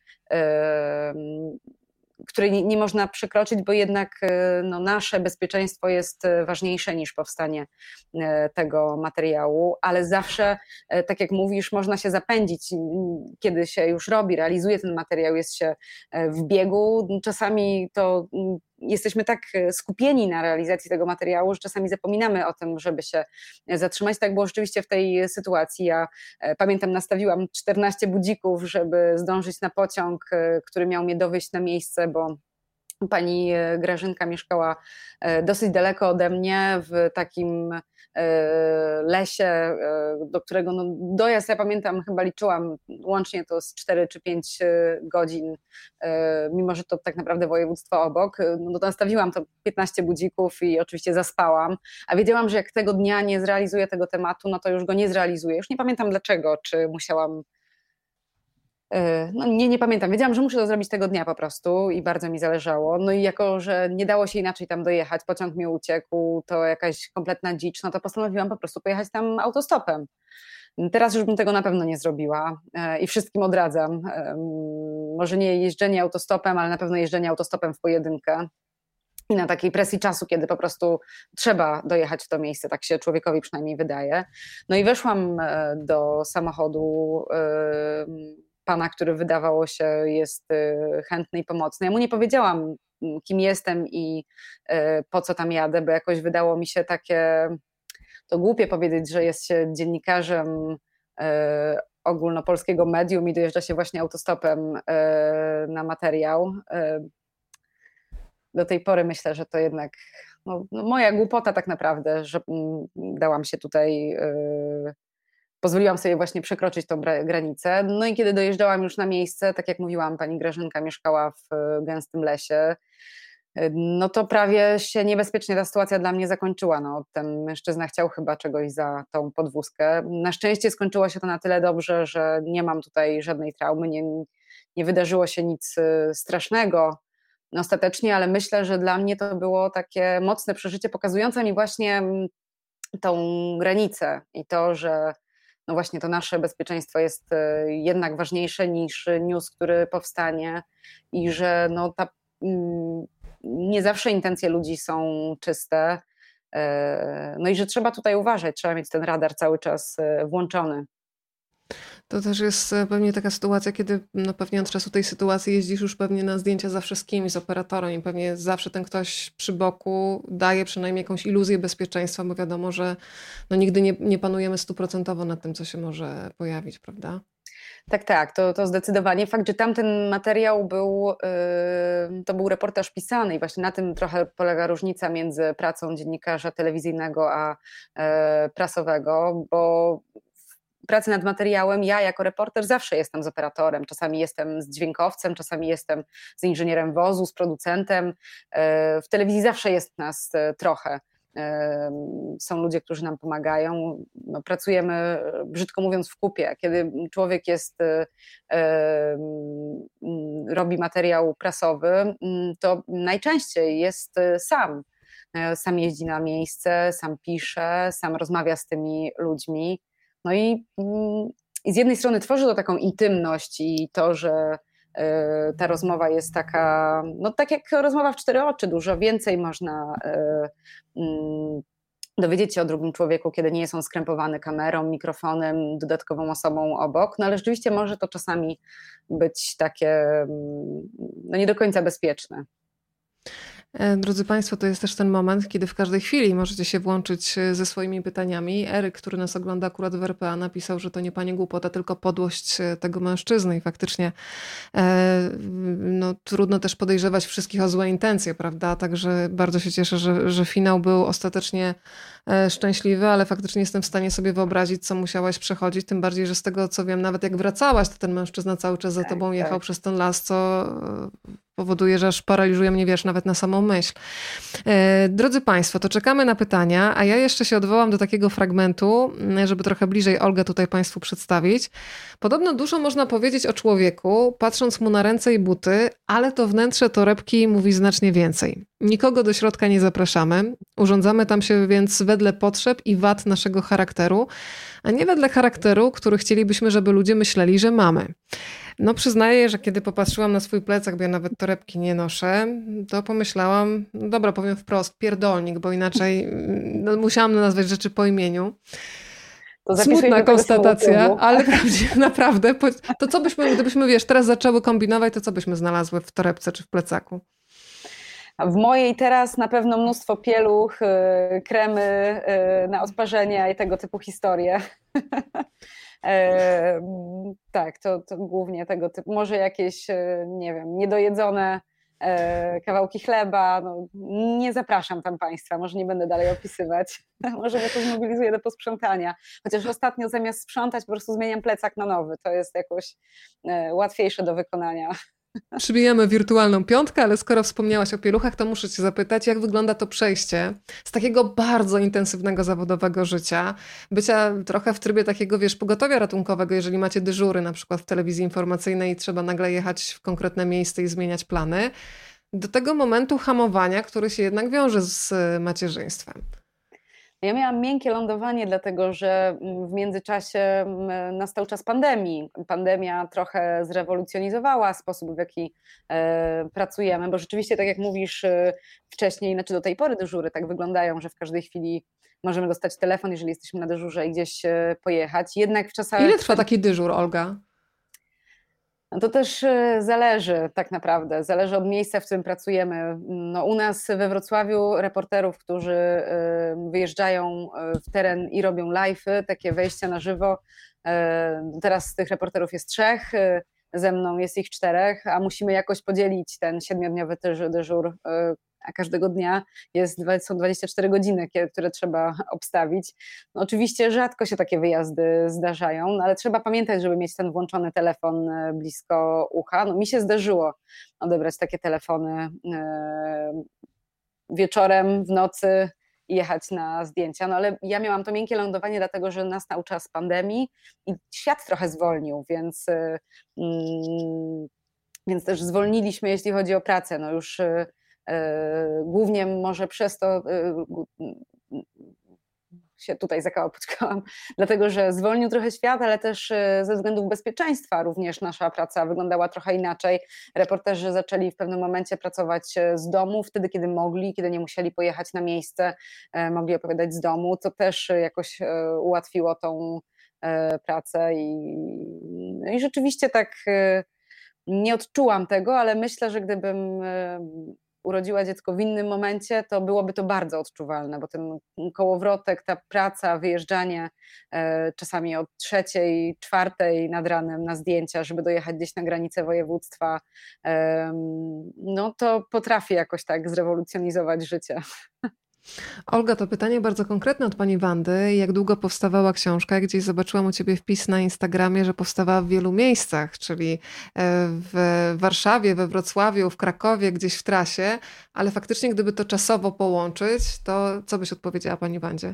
Speaker 2: której nie, nie, można przekroczyć, bo jednak e, no, nasze bezpieczeństwo jest e, ważniejsze niż powstanie e, tego materiału, ale zawsze, tak jak mówisz, można się zapędzić, kiedy się już robi, realizuje ten materiał, jest się w biegu. Czasami to jesteśmy tak e, skupieni na realizacji tego materiału, że czasami zapominamy o tym, żeby się zatrzymać. Tak było rzeczywiście w tej sytuacji. Ja e, pamiętam, nastawiłam 14 budzików, żeby zdążyć na pociąg, e, który miał mnie dowieść na miejsce, bo Pani e, Grażynka mieszkała e, dosyć daleko ode mnie, w takim e, lesie, do którego no, dojazd, ja pamiętam, chyba liczyłam łącznie to z 4 czy 5 godzin, mimo że to tak naprawdę województwo obok. No, to nastawiłam to 15 budzików i oczywiście zaspałam, a wiedziałam, że jak tego dnia nie zrealizuję tego tematu, no to już go nie zrealizuję. Już nie pamiętam dlaczego, czy musiałam no nie, nie pamiętam. Wiedziałam, że muszę to zrobić tego dnia po prostu i bardzo mi zależało. No i jako, że nie dało się inaczej tam dojechać, pociąg mi uciekł, to jakaś kompletna dzicz, no to postanowiłam po prostu pojechać tam autostopem. Teraz już bym tego na pewno nie zrobiła e, i wszystkim odradzam. Może nie jeżdżenie autostopem, ale na pewno jeżdżenie autostopem w pojedynkę i na takiej presji czasu, kiedy po prostu trzeba dojechać w to miejsce, tak się człowiekowi przynajmniej wydaje. No i weszłam e, do samochodu pana, który wydawało się jest y, chętny i pomocny. Ja mu nie powiedziałam, mm, kim jestem i y, po co tam jadę, bo jakoś wydało mi się takie, to głupie powiedzieć, że jest się dziennikarzem y, ogólnopolskiego medium i dojeżdża się właśnie autostopem na materiał. Do tej pory myślę, że to jednak no, no moja głupota tak naprawdę, że mm, dałam się tutaj pozwoliłam sobie właśnie przekroczyć tą granicę. No i kiedy dojeżdżałam już na miejsce, tak jak mówiłam, pani Grażynka mieszkała w e, gęstym lesie, e, no to prawie się niebezpiecznie ta sytuacja dla mnie zakończyła. No, ten mężczyzna chciał chyba czegoś za tą podwózkę. Na szczęście skończyło się to na tyle dobrze, że nie mam tutaj żadnej traumy, nie, nie wydarzyło się nic e, strasznego ostatecznie, ale myślę, że dla mnie to było takie mocne przeżycie pokazujące mi właśnie mm, tą granicę i to, że no właśnie to nasze bezpieczeństwo jest e, jednak ważniejsze niż news, który powstanie i że no ta, mm, nie zawsze intencje ludzi są czyste. E, no i że trzeba tutaj uważać, trzeba mieć ten radar cały czas e, włączony.
Speaker 1: To też jest e, pewnie taka sytuacja, kiedy no pewnie od czasu tej sytuacji jeździsz już pewnie na zdjęcia zawsze z kimś, z operatorem i pewnie zawsze ten ktoś przy boku daje przynajmniej jakąś iluzję bezpieczeństwa, bo wiadomo, że no nigdy nie, nie panujemy stuprocentowo nad tym, co się może pojawić, prawda?
Speaker 2: Tak, tak, to, to zdecydowanie. Fakt, że tamten materiał był, yy, to był reportaż pisany i właśnie na tym trochę polega różnica między pracą dziennikarza telewizyjnego a yy, prasowego, bo pracy nad materiałem, ja jako reporter zawsze jestem z operatorem. Czasami jestem z dźwiękowcem, czasami jestem z inżynierem wozu, z producentem. E, w telewizji zawsze jest nas e, trochę. E, są ludzie, którzy nam pomagają. No, pracujemy, brzydko mówiąc, w kupie. Kiedy człowiek jest, robi materiał prasowy, to najczęściej jest sam. Sam jeździ na miejsce, sam pisze, sam rozmawia z tymi ludźmi. No i, mm, i z jednej strony tworzy to taką intymność i to, że ta rozmowa jest taka, no tak jak rozmowa w cztery oczy, dużo więcej można mm, dowiedzieć się o drugim człowieku, kiedy nie jest on skrępowany kamerą, mikrofonem, dodatkową osobą obok. No ale rzeczywiście może to czasami być takie mm, no nie do końca bezpieczne.
Speaker 1: E, drodzy Państwo, to jest też ten moment, kiedy w każdej chwili możecie się włączyć e, ze swoimi pytaniami. Eryk, który nas ogląda akurat w RPA, napisał, że to nie pani głupota, tylko podłość e, tego mężczyzny i faktycznie no, trudno też podejrzewać wszystkich o złe intencje, prawda? Także bardzo się cieszę, że, że finał był ostatecznie szczęśliwy, ale faktycznie jestem w stanie sobie wyobrazić, co musiałaś przechodzić, tym bardziej, że z tego co wiem, nawet jak wracałaś, to ten mężczyzna cały czas za tak, tobą jechał tak. przez ten las, co powoduje, że aż paraliżuje mnie, wiesz, nawet na samą myśl. E, drodzy Państwo, to czekamy na pytania, a ja jeszcze się odwołam do takiego fragmentu, żeby trochę bliżej Olgę tutaj Państwu przedstawić. Podobno dużo można powiedzieć o człowieku, patrząc mu na ręce i buty, ale to wnętrze torebki mówi znacznie więcej. Nikogo do środka nie zapraszamy, urządzamy tam się więc wedle potrzeb i wad naszego charakteru, a nie wedle charakteru, który chcielibyśmy, żeby ludzie myśleli, że mamy. No przyznaję, że kiedy popatrzyłam na swój plecak, bo ja nawet torebki nie noszę, to pomyślałam, no dobra, powiem wprost, pierdolnik, bo inaczej no, musiałam nazwać rzeczy po imieniu. Smutna konstatacja, ale naprawdę, to co byśmy, gdybyśmy, wiesz, teraz zaczęły kombinować, to co byśmy znalazły w torebce czy w plecaku?
Speaker 2: W mojej teraz na pewno mnóstwo pieluch, y, kremy y, na odparzenia i tego typu historie. E, tak, to, to głównie tego typu. Może jakieś, e, nie wiem, niedojedzone e, kawałki chleba. No, nie zapraszam tam Państwa, może nie będę dalej opisywać. może mnie to zmobilizuje do posprzątania. Chociaż ostatnio zamiast sprzątać po prostu zmieniam plecak na nowy. To jest jakoś łatwiejsze do wykonania.
Speaker 1: Przybijemy wirtualną piątkę, ale skoro wspomniałaś o pieluchach, to muszę Cię zapytać, jak wygląda to przejście z takiego bardzo intensywnego zawodowego życia, bycia trochę w trybie takiego, wiesz, pogotowia ratunkowego, jeżeli macie dyżury na przykład w telewizji informacyjnej i trzeba nagle jechać w konkretne miejsce i zmieniać plany, do tego momentu hamowania, który się jednak wiąże z macierzyństwem.
Speaker 2: Ja miałam miękkie lądowanie, dlatego że mm, w międzyczasie mm, nastał czas pandemii. Pandemia trochę zrewolucjonizowała sposób, w jaki e, pracujemy, bo rzeczywiście, tak jak mówisz e, wcześniej, znaczy do tej pory dyżury tak wyglądają, że w każdej chwili możemy dostać telefon, jeżeli jesteśmy na dyżurze i gdzieś e, pojechać. Jednak w czasach.
Speaker 1: Ile trwa taki dyżur, Olga?
Speaker 2: No to też e, zależy tak naprawdę, zależy od miejsca, w którym pracujemy. No u nas we Wrocławiu reporterów, którzy e, wyjeżdżają e, w teren i robią live'y, takie wejścia na żywo. Teraz tych reporterów jest trzech, ze mną jest ich czterech, a musimy jakoś podzielić ten siedmiodniowy dyżur a każdego dnia jest, są 24 godziny, które trzeba obstawić. No oczywiście rzadko się takie wyjazdy zdarzają, no ale trzeba pamiętać, żeby mieć ten włączony telefon e, blisko ucha. No mi się zdarzyło odebrać takie telefony e, wieczorem, w nocy jechać na zdjęcia, no ale ja miałam to miękkie lądowanie, dlatego że nastał czas pandemii i świat trochę zwolnił, więc, e, mm, więc też zwolniliśmy, jeśli chodzi o pracę. No już głównie może przez to e, się tutaj zakałapuczkałam, dlatego że zwolnił trochę świat, ale też e, ze względów bezpieczeństwa również nasza praca wyglądała trochę inaczej. Reporterzy zaczęli w pewnym momencie pracować z domu, wtedy kiedy mogli, kiedy nie musieli pojechać na miejsce, mogli opowiadać z domu, co też jakoś ułatwiło tą pracę i, no i rzeczywiście tak nie odczułam tego, ale myślę, że gdybym urodziła dziecko w innym momencie, to byłoby to bardzo odczuwalne, bo ten kołowrotek, ta praca, wyjeżdżanie e, czasami o trzeciej, czwartej nad ranem na zdjęcia, żeby dojechać gdzieś na granicę województwa, no to potrafi jakoś tak zrewolucjonizować życie.
Speaker 1: Olga, to pytanie bardzo konkretne od pani Wandy. Jak długo powstawała książka? Gdzieś zobaczyłam u ciebie wpis na Instagramie, że powstawała w wielu miejscach, czyli e, w Warszawie, we Wrocławiu, w Krakowie, gdzieś w trasie, ale faktycznie gdyby to czasowo połączyć, to co byś odpowiedziała pani Wandzie?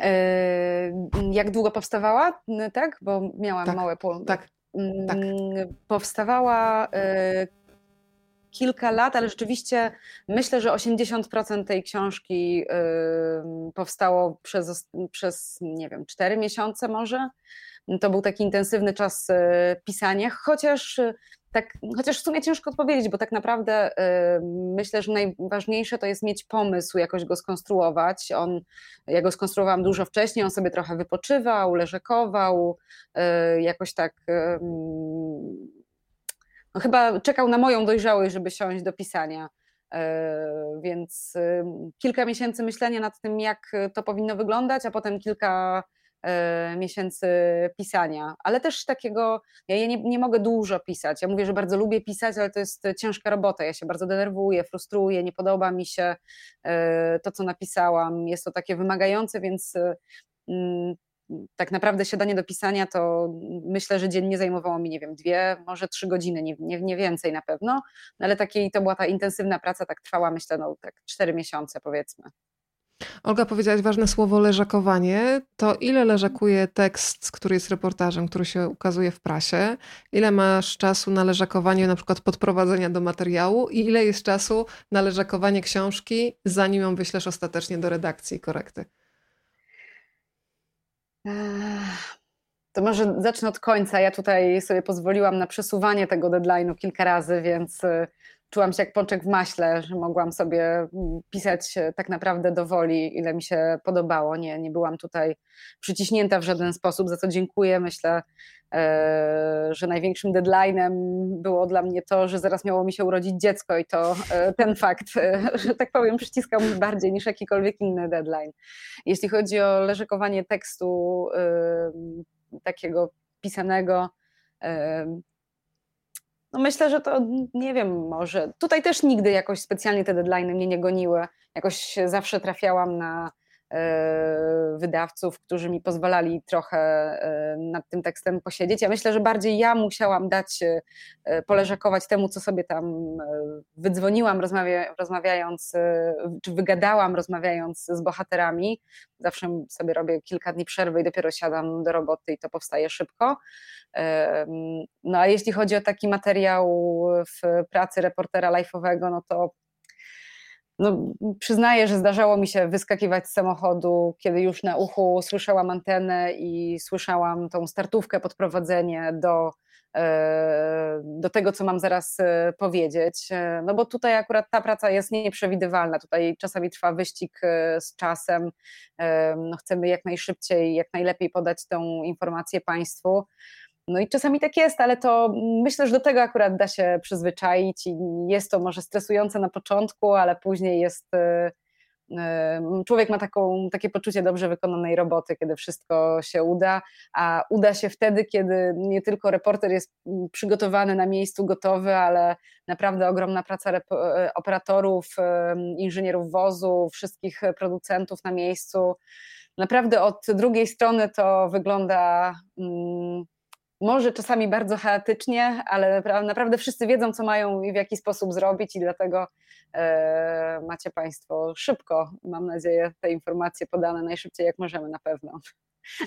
Speaker 2: E, jak długo powstawała? Tak, bo miałam tak, małe
Speaker 1: po... Tak, tak.
Speaker 2: Powstawała e, kilka lat, ale rzeczywiście myślę, że 80% tej książki powstało przez, przez nie wiem, 4 miesiące może. to był taki intensywny czas pisania, chociaż tak, chociaż w sumie ciężko odpowiedzieć, bo tak naprawdę y, myślę, że najważniejsze to jest mieć pomysł, jakoś go skonstruować. On, ja go skonstruowałam dużo wcześniej, on sobie trochę wypoczywał, leżakował, y, jakoś tak. Y, no chyba czekał na moją dojrzałość, żeby siąść do pisania. Więc kilka miesięcy myślenia nad tym, jak to powinno wyglądać, a potem kilka E, miesięcy pisania, ale też takiego, ja nie, nie mogę dużo pisać. Ja mówię, że bardzo lubię pisać, ale to jest ciężka robota. Ja się bardzo denerwuję, frustruję, nie podoba mi się e, to, co napisałam. Jest to takie wymagające, więc mm, tak naprawdę siadanie do pisania to myślę, że dziennie zajmowało mi, nie wiem, dwie, może trzy godziny, nie, nie, nie więcej na pewno, no ale takiej, to była ta intensywna praca, tak trwała myślę, no tak cztery miesiące powiedzmy.
Speaker 1: Olga, powiedziałaś ważne słowo leżakowanie. To ile leżakuje tekst, który jest reportażem, który się ukazuje w prasie? Ile masz czasu na leżakowanie na przykład podprowadzenia do materiału i ile jest czasu na leżakowanie książki, zanim ją wyślesz ostatecznie do redakcji i korekty?
Speaker 2: To może zacznę od końca. Ja tutaj sobie pozwoliłam na przesuwanie tego deadline'u kilka razy, więc y, czułam się jak pączek w maśle, że mogłam sobie mm, pisać e, tak naprawdę do woli, ile mi się podobało. Nie, nie byłam tutaj przyciśnięta w żaden sposób, za co dziękuję. Myślę, że największym deadline'em było dla mnie to, że zaraz miało mi się urodzić dziecko i to e, ten fakt, że tak powiem, przyciskał mnie bardziej niż jakikolwiek inny deadline. Jeśli chodzi o leżakowanie tekstu takiego pisanego, no myślę, że to nie wiem, może. Tutaj też nigdy jakoś specjalnie te deadline mnie nie goniły. Jakoś zawsze trafiałam na e, wydawców, którzy mi pozwalali trochę e, nad tym tekstem posiedzieć. Ja myślę, że bardziej ja musiałam dać, e, poleżakować temu, co sobie tam wydzwoniłam, rozmawia, rozmawiając, czy wygadałam, rozmawiając z bohaterami. Zawsze sobie robię kilka dni przerwy i dopiero siadam do roboty i to powstaje szybko. No a jeśli chodzi o taki materiał w pracy reportera life'owego, no to no, przyznaję, że zdarzało mi się wyskakiwać z samochodu, kiedy już na uchu słyszałam antenę i słyszałam tą startówkę, podprowadzenie do, e, do tego, co mam zaraz e, powiedzieć. E, no bo tutaj akurat ta praca jest nieprzewidywalna. Tutaj czasami trwa wyścig z czasem. No chcemy jak najszybciej, jak najlepiej podać tą informację Państwu. No i czasami tak jest, ale to myślę, że do tego akurat da się przyzwyczaić i jest to może stresujące na początku, ale później jest. Y, y, człowiek ma taką, takie poczucie dobrze wykonanej roboty, kiedy wszystko się uda, a uda się wtedy, kiedy nie tylko reporter jest przygotowany na miejscu, gotowy, ale naprawdę ogromna praca y, operatorów, inżynierów wozu, wszystkich producentów na miejscu. Naprawdę od drugiej strony to wygląda mm, może czasami bardzo chaotycznie, ale naprawdę wszyscy wiedzą, co mają i w jaki sposób zrobić, i dlatego e, macie Państwo szybko, mam nadzieję, te informacje podane najszybciej, jak możemy na pewno.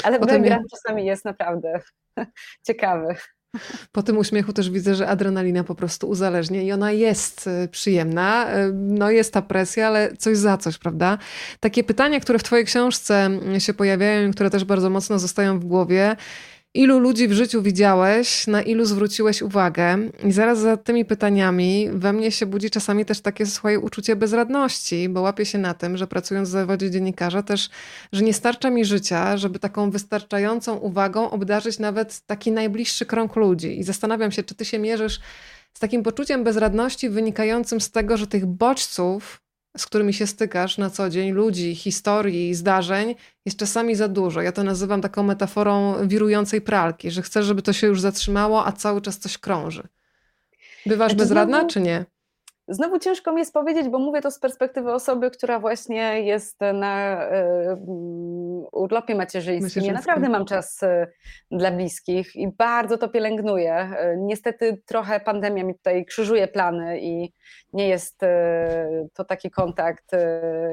Speaker 2: Ale background czasami jest naprawdę ciekawy.
Speaker 1: Po tym uśmiechu też widzę, że adrenalina po prostu uzależnia i ona jest e, przyjemna. E, no jest ta presja, ale coś za coś, prawda? Takie pytania, które w Twojej książce się pojawiają i które też bardzo mocno zostają w głowie. Ilu ludzi w życiu widziałeś, na ilu zwróciłeś uwagę? I zaraz za tymi pytaniami we mnie się budzi czasami też takie swoje uczucie bezradności, bo łapię się na tym, że pracując w zawodzie dziennikarza też, że nie starcza mi życia, żeby taką wystarczającą uwagą obdarzyć nawet taki najbliższy krąg ludzi. I zastanawiam się, czy ty się mierzysz z takim poczuciem bezradności wynikającym z tego, że tych bodźców z którymi się stykasz na co dzień, ludzi, historii, zdarzeń, jest czasami za dużo. Ja to nazywam taką metaforą wirującej pralki, że chcesz, żeby to się już zatrzymało, a cały czas coś krąży. Bywasz znaczy, bezradna, znowu, czy nie?
Speaker 2: Znowu ciężko mi jest powiedzieć, bo mówię to z perspektywy osoby, która właśnie jest na y, urlopie macierzyńskim. Ja naprawdę mam czas y, dla bliskich i bardzo to pielęgnuję. Y, niestety trochę pandemia mi tutaj krzyżuje plany i nie jest y, to taki kontakt, y,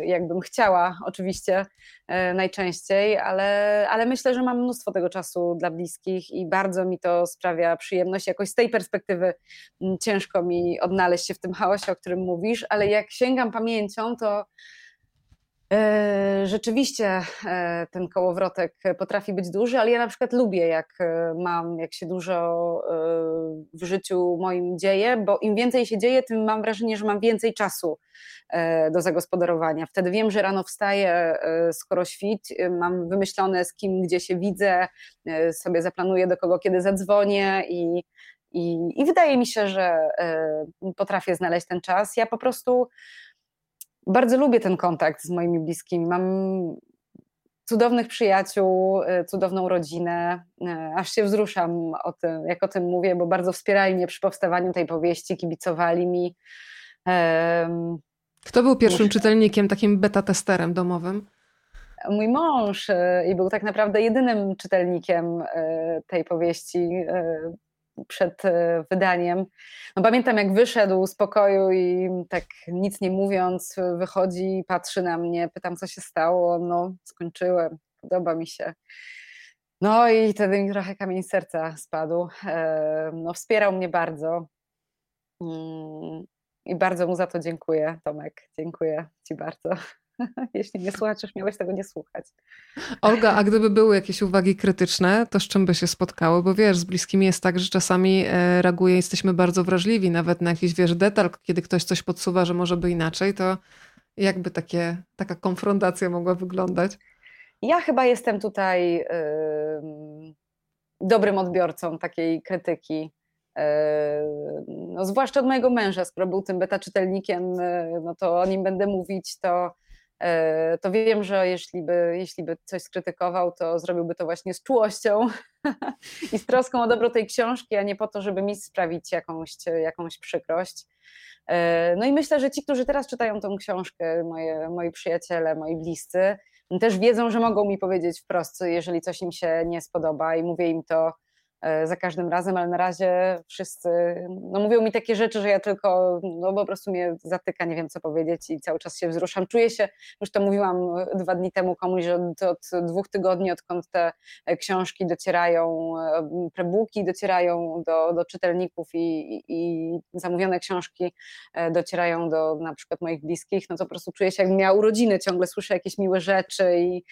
Speaker 2: jakbym chciała, oczywiście y, najczęściej, ale, ale myślę, że mam mnóstwo tego czasu dla bliskich i bardzo mi to sprawia przyjemność. Jakoś z tej perspektywy mm, ciężko mi odnaleźć się w tym chaosie, o którym mówisz, ale jak sięgam pamięcią, to E, rzeczywiście e, ten kołowrotek potrafi być duży, ale ja na przykład lubię, jak e, mam, jak się dużo w życiu moim dzieje, bo im więcej się dzieje, tym mam wrażenie, że mam więcej czasu do zagospodarowania. Wtedy wiem, że rano wstaję, skoro świt, mam wymyślone z kim, gdzie się widzę, sobie zaplanuję do kogo kiedy zadzwonię i, i, i wydaje mi się, że potrafię znaleźć ten czas. Ja po prostu bardzo lubię ten kontakt z moimi bliskimi. Mam cudownych przyjaciół, y, cudowną rodzinę. Y, aż się wzruszam o tym, jak o tym mówię, bo bardzo wspierali mnie przy powstawaniu tej powieści, kibicowali mi.
Speaker 1: Kto był pierwszym Muszę... czytelnikiem, takim beta-testerem domowym?
Speaker 2: Mój mąż y, i był tak naprawdę jedynym czytelnikiem tej powieści przed e, wydaniem. No pamiętam, jak wyszedł z pokoju i tak nic nie mówiąc, wychodzi, patrzy na mnie, pytam, co się stało. No, skończyłem, podoba mi się. No i wtedy mi trochę kamień serca spadł. E, no, wspierał mnie bardzo. Mm, I bardzo mu za to dziękuję, Tomek. Dziękuję Ci bardzo. Jeśli nie słuchasz, miałeś tego nie słuchać.
Speaker 1: Olga, a gdyby były jakieś uwagi krytyczne, to z czym by się spotkały? Bo wiesz, z bliskimi jest tak, że czasami e, reaguje, jesteśmy bardzo wrażliwi, nawet na jakiś, wiesz, detal, kiedy ktoś coś podsuwa, że może by inaczej, to jakby takie, taka konfrontacja mogła wyglądać?
Speaker 2: Ja chyba jestem tutaj yy, dobrym odbiorcą takiej krytyki. Yy, no, zwłaszcza od mojego męża, skoro był tym beta czytelnikiem, yy, no to o nim będę mówić, to E, to wiem, że jeśli by, jeśli by coś skrytykował, to zrobiłby to właśnie z czułością i z troską o dobro tej książki, a nie po to, żeby mi sprawić jakąś, jakąś przykrość. E, no i myślę, że ci, którzy teraz czytają tą książkę, moje, moi przyjaciele, moi bliscy, też wiedzą, że mogą mi powiedzieć wprost, jeżeli coś im się nie spodoba i mówię im to E, za każdym razem, ale na razie wszyscy no, mówią mi takie rzeczy, że ja tylko no, po prostu mnie zatyka, nie wiem co powiedzieć i cały czas się wzruszam. Czuję się, już to mówiłam dwa dni temu komuś, że od, od dwóch tygodni, odkąd te książki docierają, e, prebooki docierają do, do czytelników i, i, i zamówione książki e, docierają do na przykład moich bliskich, no to po prostu czuję się jakbym miała urodziny, ciągle słyszę jakieś miłe rzeczy i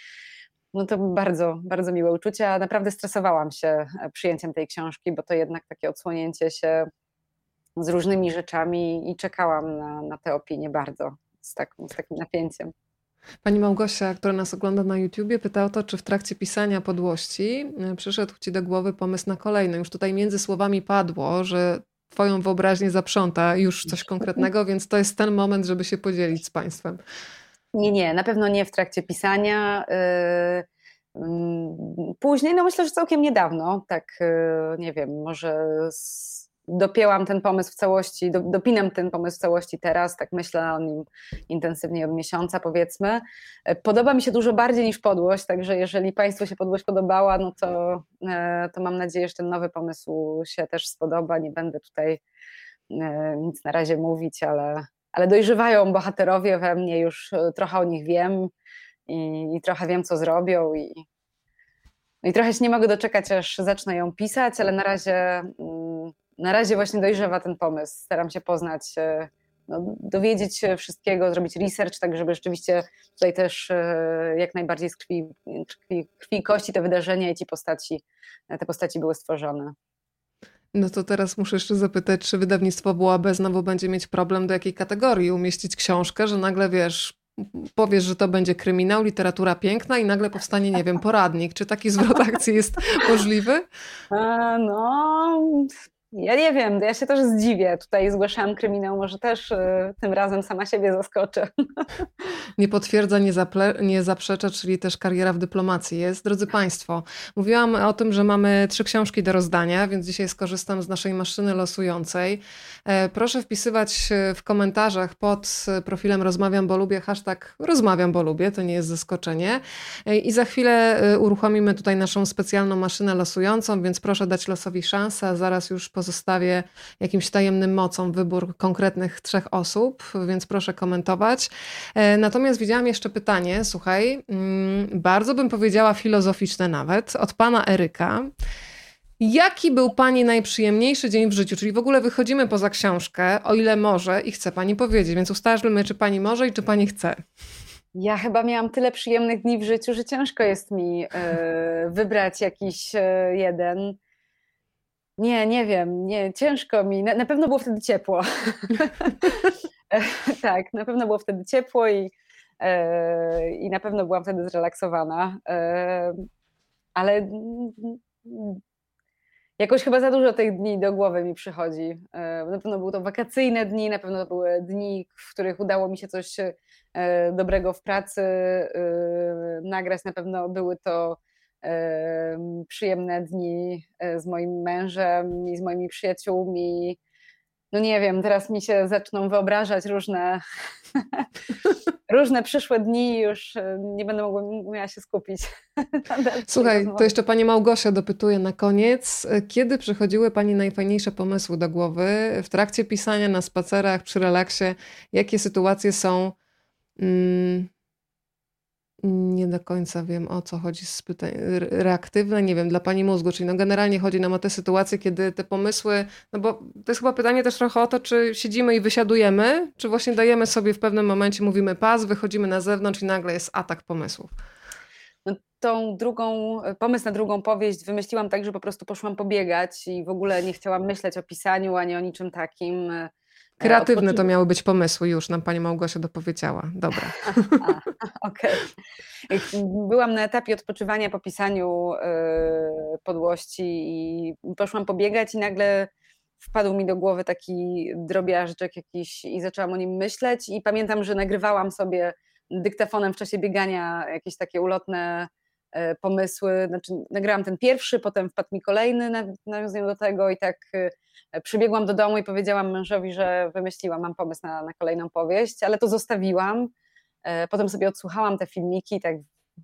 Speaker 2: no to bardzo, bardzo miłe uczucie, a naprawdę stresowałam się e, przyjęciem tej książki, bo to jednak takie odsłonięcie się z różnymi rzeczami i czekałam na, na te opinie bardzo z, tak, z takim napięciem.
Speaker 1: Pani Małgosia, która nas ogląda na YouTubie, pyta o to, czy w trakcie pisania podłości e, przyszedł Ci do głowy pomysł na kolejną. Już tutaj między słowami padło, że Twoją wyobraźnię zaprząta już coś konkretnego, więc to jest ten moment, żeby się podzielić z Państwem.
Speaker 2: Nie, nie, na pewno nie w trakcie pisania. Y, mm, później, no myślę, że całkiem niedawno, tak, y, nie wiem, może dopięłam ten pomysł w całości, dopinam ten pomysł w całości teraz, tak myślę o nim intensywnie od miesiąca powiedzmy. E, podoba mi się dużo bardziej niż podłość, także jeżeli Państwu się podłość podobała, no to, e, to mam nadzieję, że ten nowy pomysł się też spodoba. Nie będę tutaj e, nic na razie mówić, ale, ale dojrzewają bohaterowie we mnie, już e, trochę o nich wiem i, i trochę wiem, co zrobią i, no i trochę się nie mogę doczekać, aż zacznę ją pisać, ale na razie, mm, na razie właśnie dojrzewa ten pomysł. Staram się poznać, e, no, dowiedzieć się wszystkiego, zrobić research, tak żeby rzeczywiście tutaj też e, jak najbardziej z krwi, krwi, krwi kości te wydarzenia i ci postaci, te postaci były stworzone.
Speaker 1: No to teraz muszę jeszcze zapytać, czy wydawnictwo Bułabe znowu będzie mieć problem do jakiej kategorii umieścić książkę, że nagle wiesz, powiesz, że to będzie kryminał, literatura piękna i nagle powstanie, nie wiem, poradnik. Czy taki zwrot akcji jest możliwy?
Speaker 2: A, no, ja nie wiem, ja się też zdziwię. Tutaj zgłaszałam kryminał, może też y, tym razem sama siebie zaskoczę.
Speaker 1: Nie potwierdza, nie, zaple- nie zaprzecza, czyli też kariera w dyplomacji jest. Drodzy Państwo, mówiłam o tym, że mamy trzy książki do rozdania, więc dzisiaj skorzystam z naszej maszyny losującej. E, proszę wpisywać w komentarzach pod profilem Rozmawiam, bo lubię hashtag Rozmawiam, bo lubię, to nie jest zaskoczenie. E, I za chwilę e, uruchomimy tutaj naszą specjalną maszynę losującą, więc proszę dać losowi szansę, zaraz już pozostawię jakimś tajemnym mocą wybór konkretnych trzech osób, więc proszę komentować. E, natomiast widziałam jeszcze pytanie, słuchaj, mm, bardzo bym powiedziała filozoficzne nawet, od pana Eryka. Jaki był Pani najprzyjemniejszy dzień w życiu? Czyli w ogóle wychodzimy poza książkę, o ile może i chce Pani powiedzieć, więc ustalmy, czy Pani może i czy Pani chce.
Speaker 2: Ja chyba miałam tyle przyjemnych dni w życiu, że ciężko jest mi e, wybrać jakiś e, jeden. Nie, nie wiem, nie, ciężko mi. Na, na pewno było wtedy ciepło. tak, na pewno było wtedy ciepło i, i na pewno byłam wtedy zrelaksowana. ale Jakoś chyba za dużo tych dni do głowy mi przychodzi. E, na pewno były to wakacyjne dni, na pewno były dni, w których udało mi się coś e, dobrego w pracy e, nagrać. Na pewno były to przyjemne dni z moim mężem i z moimi przyjaciółmi no nie wiem, teraz mi się zaczną wyobrażać różne, różne przyszłe dni, już e, nie będę mogła miała się skupić.
Speaker 1: Słuchaj, to jeszcze Pani Małgosia dopytuje na koniec. Kiedy przychodziły Pani najfajniejsze pomysły do głowy w trakcie pisania, na spacerach, przy relaksie? Jakie sytuacje są mm, nie do końca wiem o co chodzi z pytań reaktywne, nie wiem, dla pani mózgu, czyli no generalnie chodzi nam o te sytuacje, kiedy te pomysły, no bo to jest chyba pytanie też trochę o to, czy siedzimy i wysiadujemy, czy właśnie dajemy sobie w pewnym momencie, mówimy pas, wychodzimy na zewnątrz i nagle jest atak pomysłów.
Speaker 2: No, tą drugą, pomysł na drugą powieść wymyśliłam tak, że po prostu poszłam pobiegać i w ogóle nie chciałam myśleć o pisaniu ani o niczym takim.
Speaker 1: E, Kreatywne to miały być pomysły, już nam pani Małgosia dopowiedziała. Dobra.
Speaker 2: Okej. Okay. Byłam na etapie odpoczywania po pisaniu yy, podłości i poszłam pobiegać i nagle wpadł mi do głowy taki drobiażdżek jakiś i zaczęłam o nim myśleć i pamiętam, że nagrywałam sobie dyktafonem w czasie biegania jakieś takie ulotne e, pomysły, znaczy nagrałam ten pierwszy, potem wpadł mi kolejny nawiązując do tego i tak Przybiegłam do domu i powiedziałam mężowi, że wymyśliłam, mam pomysł na, na kolejną powieść, ale to zostawiłam. E, potem sobie odsłuchałam te filmiki, tak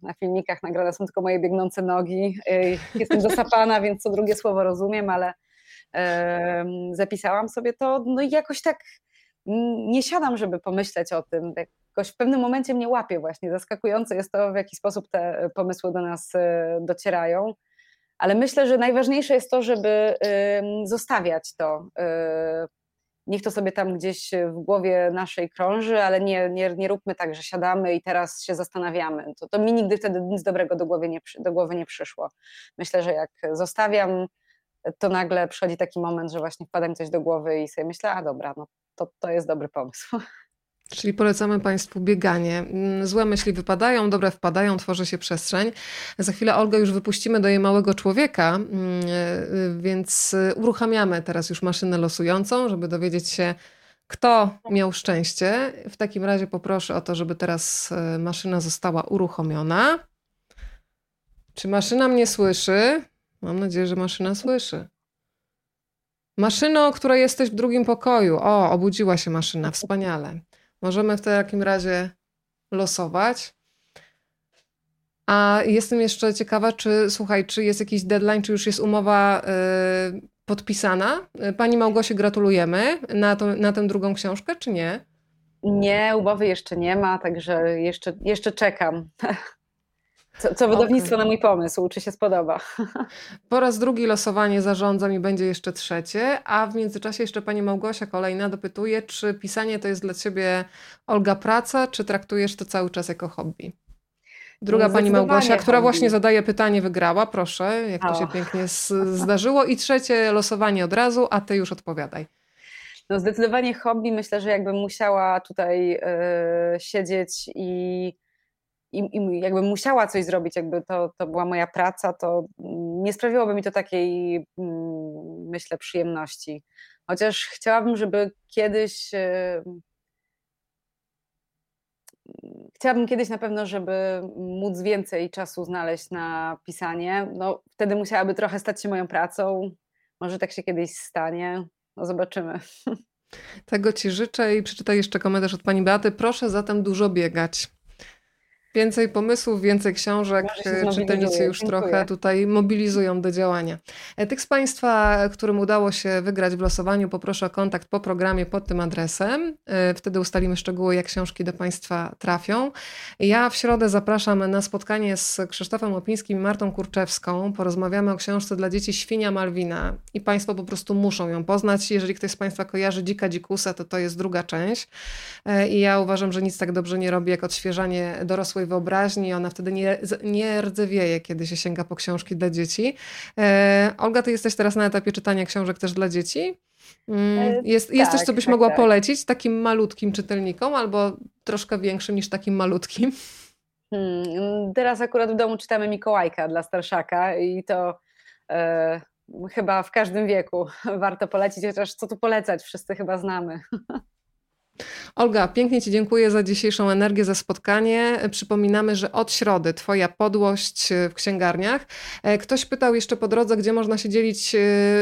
Speaker 2: na filmikach nagrane są tylko moje biegnące nogi. E, jestem zasapana, więc co drugie słowo rozumiem, ale zapisałam sobie to. No i jakoś tak nie siadam, żeby pomyśleć o tym. Jakoś w pewnym momencie mnie łapie właśnie. Zaskakujące jest to, w jaki sposób te pomysły do nas e, docierają ale myślę, że najważniejsze jest to, żeby zostawiać to. Y, niech to sobie tam gdzieś w głowie naszej krąży, ale nie, nie, nie róbmy tak, że siadamy i teraz się zastanawiamy. To, to mi nigdy wtedy nic dobrego do głowy, nie, do głowy nie przyszło. Myślę, że jak zostawiam, to nagle przychodzi taki moment, że właśnie wpada mi coś do głowy i sobie myślę, a dobra, no to, to jest dobry pomysł.
Speaker 1: Czyli polecamy Państwu bieganie. Mm, złe myśli wypadają, dobre wpadają, tworzy się przestrzeń. Za chwilę Olgę już wypuścimy do jej małego człowieka, mm, e, więc uruchamiamy teraz już maszynę losującą, żeby dowiedzieć się, kto miał szczęście. W takim razie poproszę o to, żeby teraz maszyna została uruchomiona. Czy maszyna mnie słyszy? Mam nadzieję, że maszyna słyszy. Maszyno, która jesteś w drugim pokoju. O, obudziła się maszyna, wspaniale. Możemy w takim razie losować. A jestem jeszcze ciekawa, czy słuchaj, czy jest jakiś deadline, czy już jest umowa y, podpisana? Pani Małgosi gratulujemy na, to, na tę drugą książkę, czy nie?
Speaker 2: Nie, umowy jeszcze nie ma, także jeszcze, jeszcze czekam. Co, co wydawnictwo okay. na mój pomysł, czy się spodoba.
Speaker 1: Po raz drugi losowanie zarządzam i będzie jeszcze trzecie, a w międzyczasie jeszcze pani Małgosia kolejna dopytuje, czy pisanie to jest dla ciebie, Olga, praca, czy traktujesz to cały czas jako hobby? Druga pani Małgosia, która właśnie zadaje pytanie, wygrała, proszę, jak to się pięknie zdarzyło. I trzecie losowanie od razu, a ty już odpowiadaj.
Speaker 2: No zdecydowanie hobby. Myślę, że jakbym musiała tutaj yy, siedzieć i i, i jakbym musiała coś zrobić, jakby to, to była moja praca, to nie sprawiłoby mi to takiej, mm, myślę, przyjemności. Chociaż chciałabym, żeby kiedyś. Chciałabym kiedyś na pewno, żeby móc więcej czasu znaleźć na pisanie. No, wtedy musiałaby trochę stać się moją pracą. Może tak się kiedyś stanie. No, zobaczymy.
Speaker 1: Tego Ci życzę i przeczytaj jeszcze komentarz od Pani Beaty. Proszę zatem dużo biegać. Więcej pomysłów, więcej książek. Czytelnicy już Dziękuję. trochę tutaj mobilizują do działania. E, tych z Państwa, którym udało się wygrać w losowaniu, poproszę o kontakt po programie pod tym adresem. E, wtedy ustalimy szczegóły, jak książki do Państwa trafią. Ja w środę zapraszam na spotkanie z Krzysztofem Opińskim i Martą Kurczewską. Porozmawiamy o książce dla dzieci Świnia Malwina i Państwo po prostu muszą ją poznać. Jeżeli ktoś z Państwa kojarzy Dzika Dzikusa, to to jest druga część. E, I ja uważam, że nic tak dobrze nie robi, jak odświeżanie dorosłej wyobraźni. Ona wtedy nie, nie rdzewieje, kiedy się sięga po książki dla dzieci. E, Olga, ty jesteś teraz na etapie czytania książek też dla dzieci? Mm, e, jest, jest tak, coś, co byś tak, mogła tak. polecić takim malutkim czytelnikom albo troszkę większym niż takim malutkim?
Speaker 2: Hmm, teraz akurat w domu czytamy Mikołajka dla starszaka i to e, chyba w każdym wieku warto polecić, chociaż co tu polecać, wszyscy chyba znamy.
Speaker 1: Olga, pięknie Ci dziękuję za dzisiejszą energię, za spotkanie. Przypominamy, że od środy Twoja podłość w księgarniach. E, ktoś pytał jeszcze po drodze, gdzie można się dzielić e,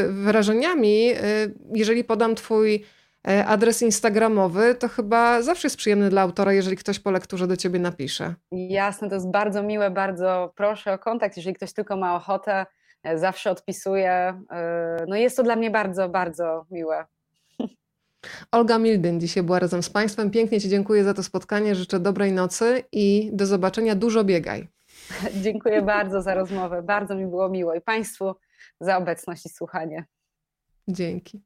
Speaker 1: wrażeniami. E, jeżeli podam Twój adres instagramowy, to chyba zawsze jest przyjemny dla autora, jeżeli ktoś po lekturze do Ciebie napisze.
Speaker 2: Jasne, to jest bardzo miłe, bardzo proszę o kontakt, jeżeli ktoś tylko ma ochotę, zawsze odpisuję. No jest to dla mnie bardzo, bardzo miłe.
Speaker 1: Olga Mildyn dzisiaj była razem z Państwem. Pięknie Ci dziękuję za to spotkanie. Życzę dobrej nocy i do zobaczenia. Dużo biegaj.
Speaker 2: Dziękuję bardzo za rozmowę. Bardzo mi było miło i Państwu za obecność i słuchanie.
Speaker 1: Dzięki.